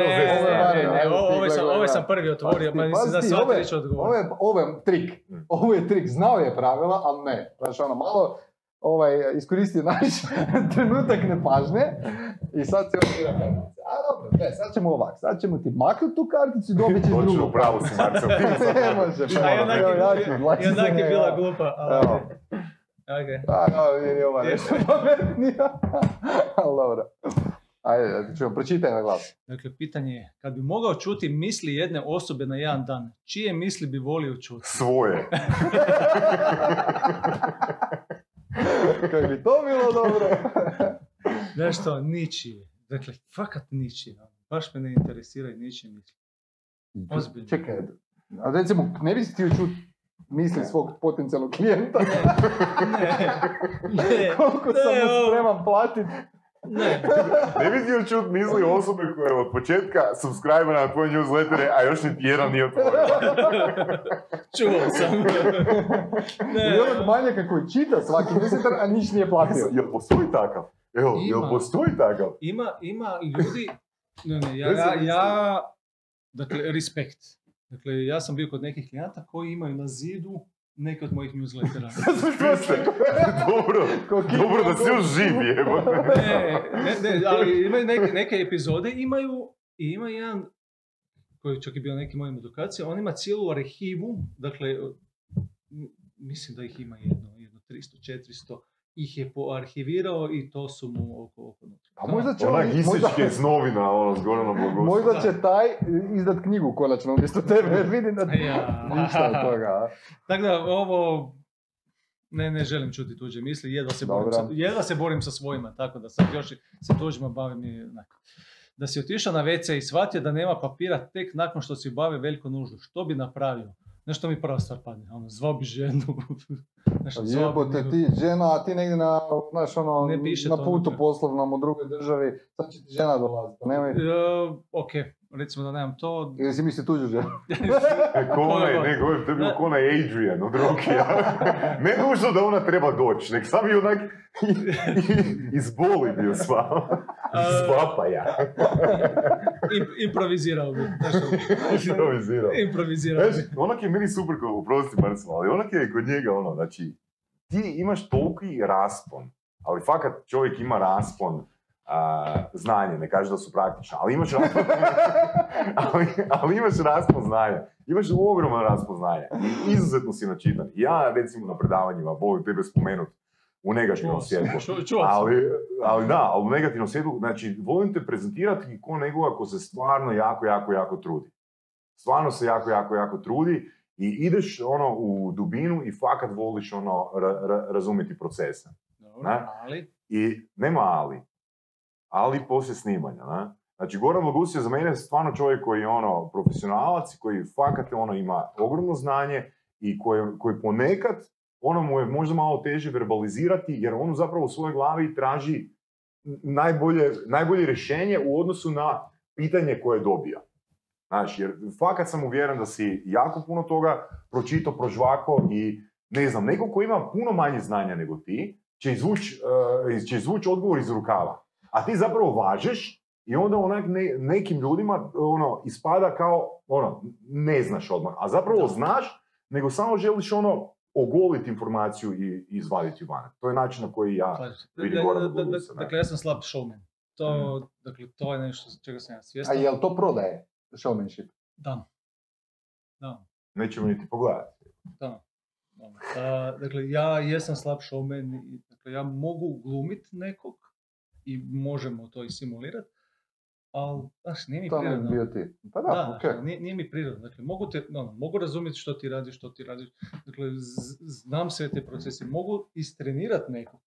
ovo je varanje, ne, ti ovo, sam, ovo sam prvi otvorio, pa mislim da sva ovo tri ću Ovo je, ovo je trik. Ovo je trik. Znao je pravila, ali ne. Znači ono, malo ovaj, iskoristio naš <laughs> trenutak nepažnje i sad se odbira kartice. A dobro, ne, sad ćemo ovak. Sad ćemo ti maknuti tu karticu i dobit ćeš Točno, drugu. u pravu si, Marcel. Ti mi sad <laughs> Ne može, pa, ja i onak je bila ja. glupa, ali... Evo. Okay. A, no, jer je ova nešto pametnija. <laughs> Ali dobro. Ajde, ćemo pročitaj na glas. Dakle, pitanje je, kad bi mogao čuti misli jedne osobe na jedan dan, čije misli bi volio čuti? Svoje. <laughs> Kako bi to bilo dobro. <laughs> Znaš što, ničije. Dakle, fakat ničije. ono. Baš me ne interesiraju ničije misli. Ozbiljno. Čekaj, a recimo, ne bi si htio čuti misli svog potencijalnog klijenta? Ne, <laughs> ne, Koliko sam mu spreman platiti? Ne. <laughs> Ne bi htio čut misli osobe koja je od početka subscribe na tvoje newslettere, a još niti jedan nije otvorio. <laughs> Čuo sam. <laughs> Ne. I onog manjaka koji čita svaki newsletter, a niš nije platio. Jel postoji takav? Evo, jel Ima. postoji takav? Ima, ima ljudi, ne, ne, ja, ja, ja, dakle, respekt. Dakle, ja sam bio kod nekih klijenata koji imaju na zidu neke od mojih newslettera. <laughs> <laughs> dobro, dobro da si još živ <laughs> ne, ne, ne, ali imaju neke, neke epizode, imaju, i ima jedan, koji je čak i bio na nekim mojim edukacijama, on ima cijelu arhivu, dakle, m- mislim da ih ima jedno, jedno 300, 400, ih je poarhivirao i to su mu oko, oko unutra. Pa možda će Onak on, možda, isičke iz novina, ono, s Goranom Bogusom. možda će taj izdat knjigu konačno umjesto tebe, jer vidim da Ja. ništa od toga. a? Tako da ovo, ne, ne želim čuti tuđe misli, jedva se, borim sa, jedva se borim sa svojima, tako da sad još se tuđima bavim i onako. Da si otišao na WC i shvatio da nema papira tek nakon što si obavio veliku nuždu, što bi napravio? Nešto mi prva stvar padne, ono, zvao bi ženu. <laughs> Nešto, bi Jebote ti, žena, a ti negdje na, znaš, ono, Ne piše na putu poslovnom u drugoj državi, sad će ti žena dolaziti, pa nemoj, ok, recimo da nemam to. ili si misli tuđu ženu? <laughs> E, ko onaj, Koga? ne, govorim, to je bio ko onaj Adrian od Rokija. ne nužno da ona treba doći, nek sam je onak izboli bio sva. Izvapaja. Im- improvizirao bi. nešto. Improvizirao. Improvizirao bi. Znaš, onak je meni super, ko, uprosti Marcel, ali onak je kod njega ono, znači, ti imaš toliki raspon, ali fakat čovjek ima raspon a, znanja, ne kaže da su praktična, ali imaš raspon, <laughs> ali, ali imaš raspon znanja, imaš ogroman raspon znanja i izuzetno si načitan. Ja recimo na predavanjima volim tebe spomenut u negativnom svjetlu. sam. Ali, ali da, ali u negativnom svjetlu, znači, volim te prezentirati ko nekoga ko se stvarno jako, jako, jako trudi. Stvarno se jako, jako, jako trudi i ideš ono u dubinu i fakat voliš ono ra- ra- razumjeti procese. Dobro, Ne? ali... I nema ali. Ali poslije snimanja, ne? Znači, Goran Lagus je za mene stvarno čovjek koji je ono profesionalac, koji fakat ono ima ogromno znanje i koji, koji ponekad ono mu je možda malo teže verbalizirati jer on zapravo u svojoj glavi traži najbolje, najbolje rješenje u odnosu na pitanje koje dobija. Znači, jer fakat sam uvjeren da si jako puno toga pročito, prožvako i ne znam, neko ko ima puno manje znanja nego ti, će izvući će izvuć odgovor iz rukava. A ti zapravo važeš i onda onak ne- nekim ljudima ono, ispada kao ono, ne znaš odmah. A zapravo Da. znaš, nego samo želiš ono ogoliti informaciju i, i izvaditi van. To je način na koji ja... Slažem se. vidi Da- da-? Dakle, ja sam slab showman. To, dakle, to je nešto čega sam ja A svjestan. jel to prodaje? Showmanship. Da. Da. Nećemo niti pogledati. Da. da. A, dakle, ja jesam slab showman, dakle, ja mogu glumit nekog i možemo to i simulirati, ali, znaš, nije mi To prirodno. bio ti. Pa da, Da, okej. dakle, nije, nije mi prirodno. Dakle, mogu, te, ono, mogu razumjeti što ti radiš, što ti radiš. Dakle, z- znam sve te procese. Mogu istrenirati nekog.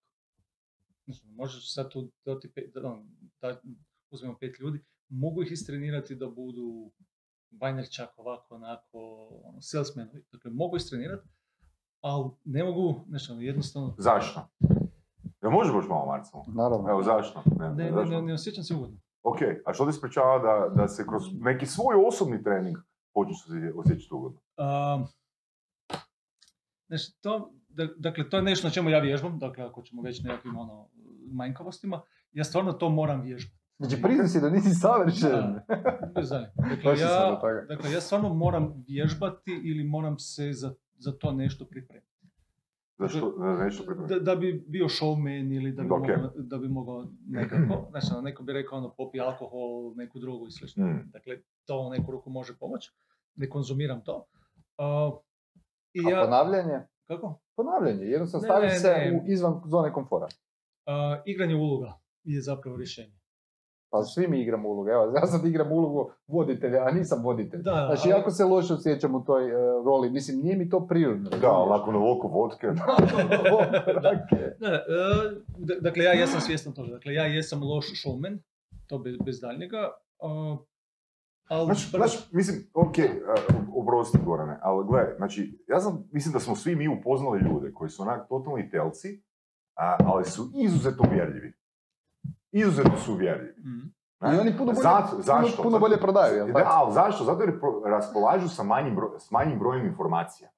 Znači, možeš sad tu dati pet, da, ono, da, uzmemo pet ljudi, mogu ih istrenirati da budu banjerčak ovako, onako, ono, salesmanovi. Dakle, mogu istrenirati, ali ne mogu, znači, jednostavno... Zašto? Ja može baš malo, Marcel? Naravno. Evo, zašto? Ne, Ne, ne, zašto? ne, ne osjećam se ugodno. Ok, a što ti sprečava da, da se kroz neki svoj osobni trening počneš osjećati ugodno? Um, znači, to, da- dakle, to je nešto na čemu ja vježbam, dakle, ako ćemo već nekakvim ono, manjkavostima, ja stvarno to moram vježbati. Znači, priznaj si da nisi savršen. <laughs> Dakle, ja, dakle, ja stvarno moram vježbati ili moram se za, za to nešto pripremiti. Da nešto pripremiti? Da, da bi bio showman ili da bi, Ok. mogao, da bi mogao nekako, <clears throat> znači, ono, neko bi rekao, ono, popi alkohol, neku drogu i slično. Mm. Dakle, to u neku ruku može pomoći. Ne konzumiram to. Uh, I A ja, ponavljanje? kako? Ponavljanje, jednostavno staviš ne, se ne. u izvan zone komfora. Uh, igranje uloga je zapravo rješenje. Pa svi mi igramo ulogu. Evo, ja sad igram ulogu voditelja, a nisam voditelj. Da, Znači, ali- jako se loše osjećam u toj e, roli. Mislim, nije mi to prirodno. Da, razumiješ? nakon ovoliko vodke. <laughs> <laughs> E, d- dakle, ja jesam svjestan toga. Dakle, ja jesam loš showman, to bez, bez daljnjega. Uh, ali baš- znaš, mislim, ok, oprosti Gorane, ali gledaj, znači, ja sam, mislim da smo svi mi upoznali ljude koji su onak totalni telci, a, ali su izuzetno uvjerljivi. Izuzetno su uvjerljivi. Mhm. ne? I oni puno bolje, Zato- puno- zašto? puno Zato- bolje prodaju, jel Da, tako? ali zašto? Zato jer raspolažu sa manjim, bro- s manjim brojem informacija.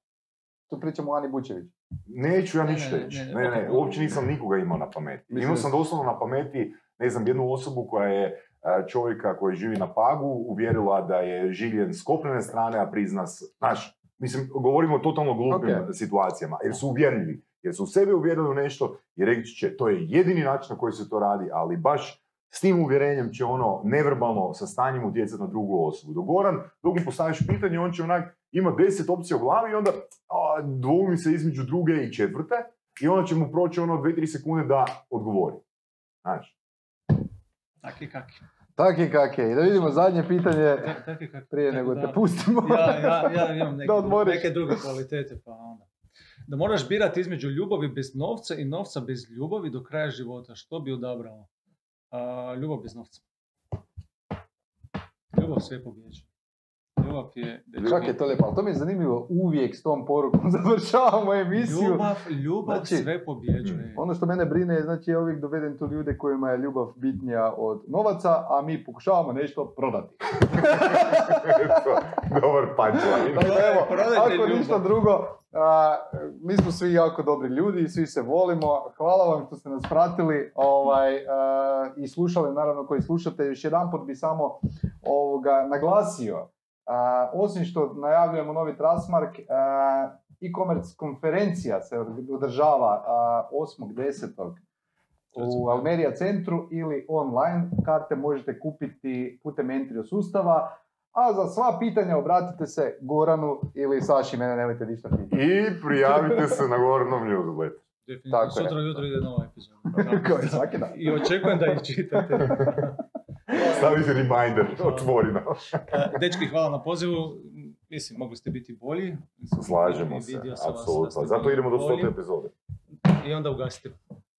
Tu pričamo o Ani Bučević. Neću ja ništa ne, reći. ne, Ne, ne, ne, ne, ok. uopće nisam nikoga imao na pameti. Mislim Imao da sam doslovno na pameti, ne znam, jednu osobu koja je a, čovjeka koji živi na Pagu uvjerila da je življen s kopnene strane, a prizna, s- znaš, mislim, govorimo o totalno glupim Ok. situacijama, jer su uvjerljivi, jer su sebe uvjerili u nešto i reći će, to je jedini način na koji se to radi, ali baš s tim uvjerenjem će ono neverbalno sa stanjem utjecati na drugu osobu. Dok Goran, dok mu postaviš pitanje, on će onak, ima deset opcija u glavi i onda a, dvoumi se između druge i četvrte i onda će mu proći ono dve, tri sekunde da odgovori. Znaš, Tak kaki. Tak i kak je. I da vidimo zadnje pitanje Tak, tak prije Tako nego da- te pustimo. Ja, ja, ja imam <laughs> neke, neke druge kvalitete, pa onda. Da moraš birati između ljubavi bez novca i novca bez ljubavi do kraja života. Što bi odabrao? A, ljubav bez novca. Ljubav sve pobjeđuje. Ljubav je... Čak je to lijepo, ali to mi je zanimljivo, uvijek s tom porukom <laughs> završavamo emisiju. Ljubav, ljubav Znači, sve pobjeđuje. Ono što mene brine je, znači ja uvijek dovedem tu ljude kojima je ljubav bitnija od novaca, a mi pokušavamo nešto prodati. <laughs> Dobar punchline. Dakle, evo, ako ljubav. ništa drugo, a, mi smo svi jako dobri ljudi i svi se volimo. Hvala vam što ste nas pratili ovaj, a, i slušali, naravno koji slušate. Još jedan bi samo ovoga, naglasio, osim što najavljujemo novi Trustmark, a, e-commerce konferencija se održava a, 8.10. u Almerija centru ili online. Karte možete kupiti putem Entrio sustava. A za sva pitanja obratite se Goranu ili Saši, mene nemojte ništa pitati. I prijavite se na Goranom newsletter. Definitivno, Tako je. sutra ujutro ide nova epizoda. <laughs> Kao i svaki dan. I očekujem da ih čitate. <laughs> <laughs> Stavite reminder, otvoreno. E, Dečki, hvala na pozivu. Mislim, mogli ste biti bolji. Mislim, Slažemo se, apsolutno. Zato idemo do bolji. 100 epizode. I onda ugasite.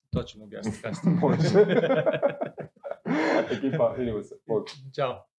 To ćemo objasniti kasnije. Može. <laughs> <laughs> Ekipa, vidimo se. Ćao.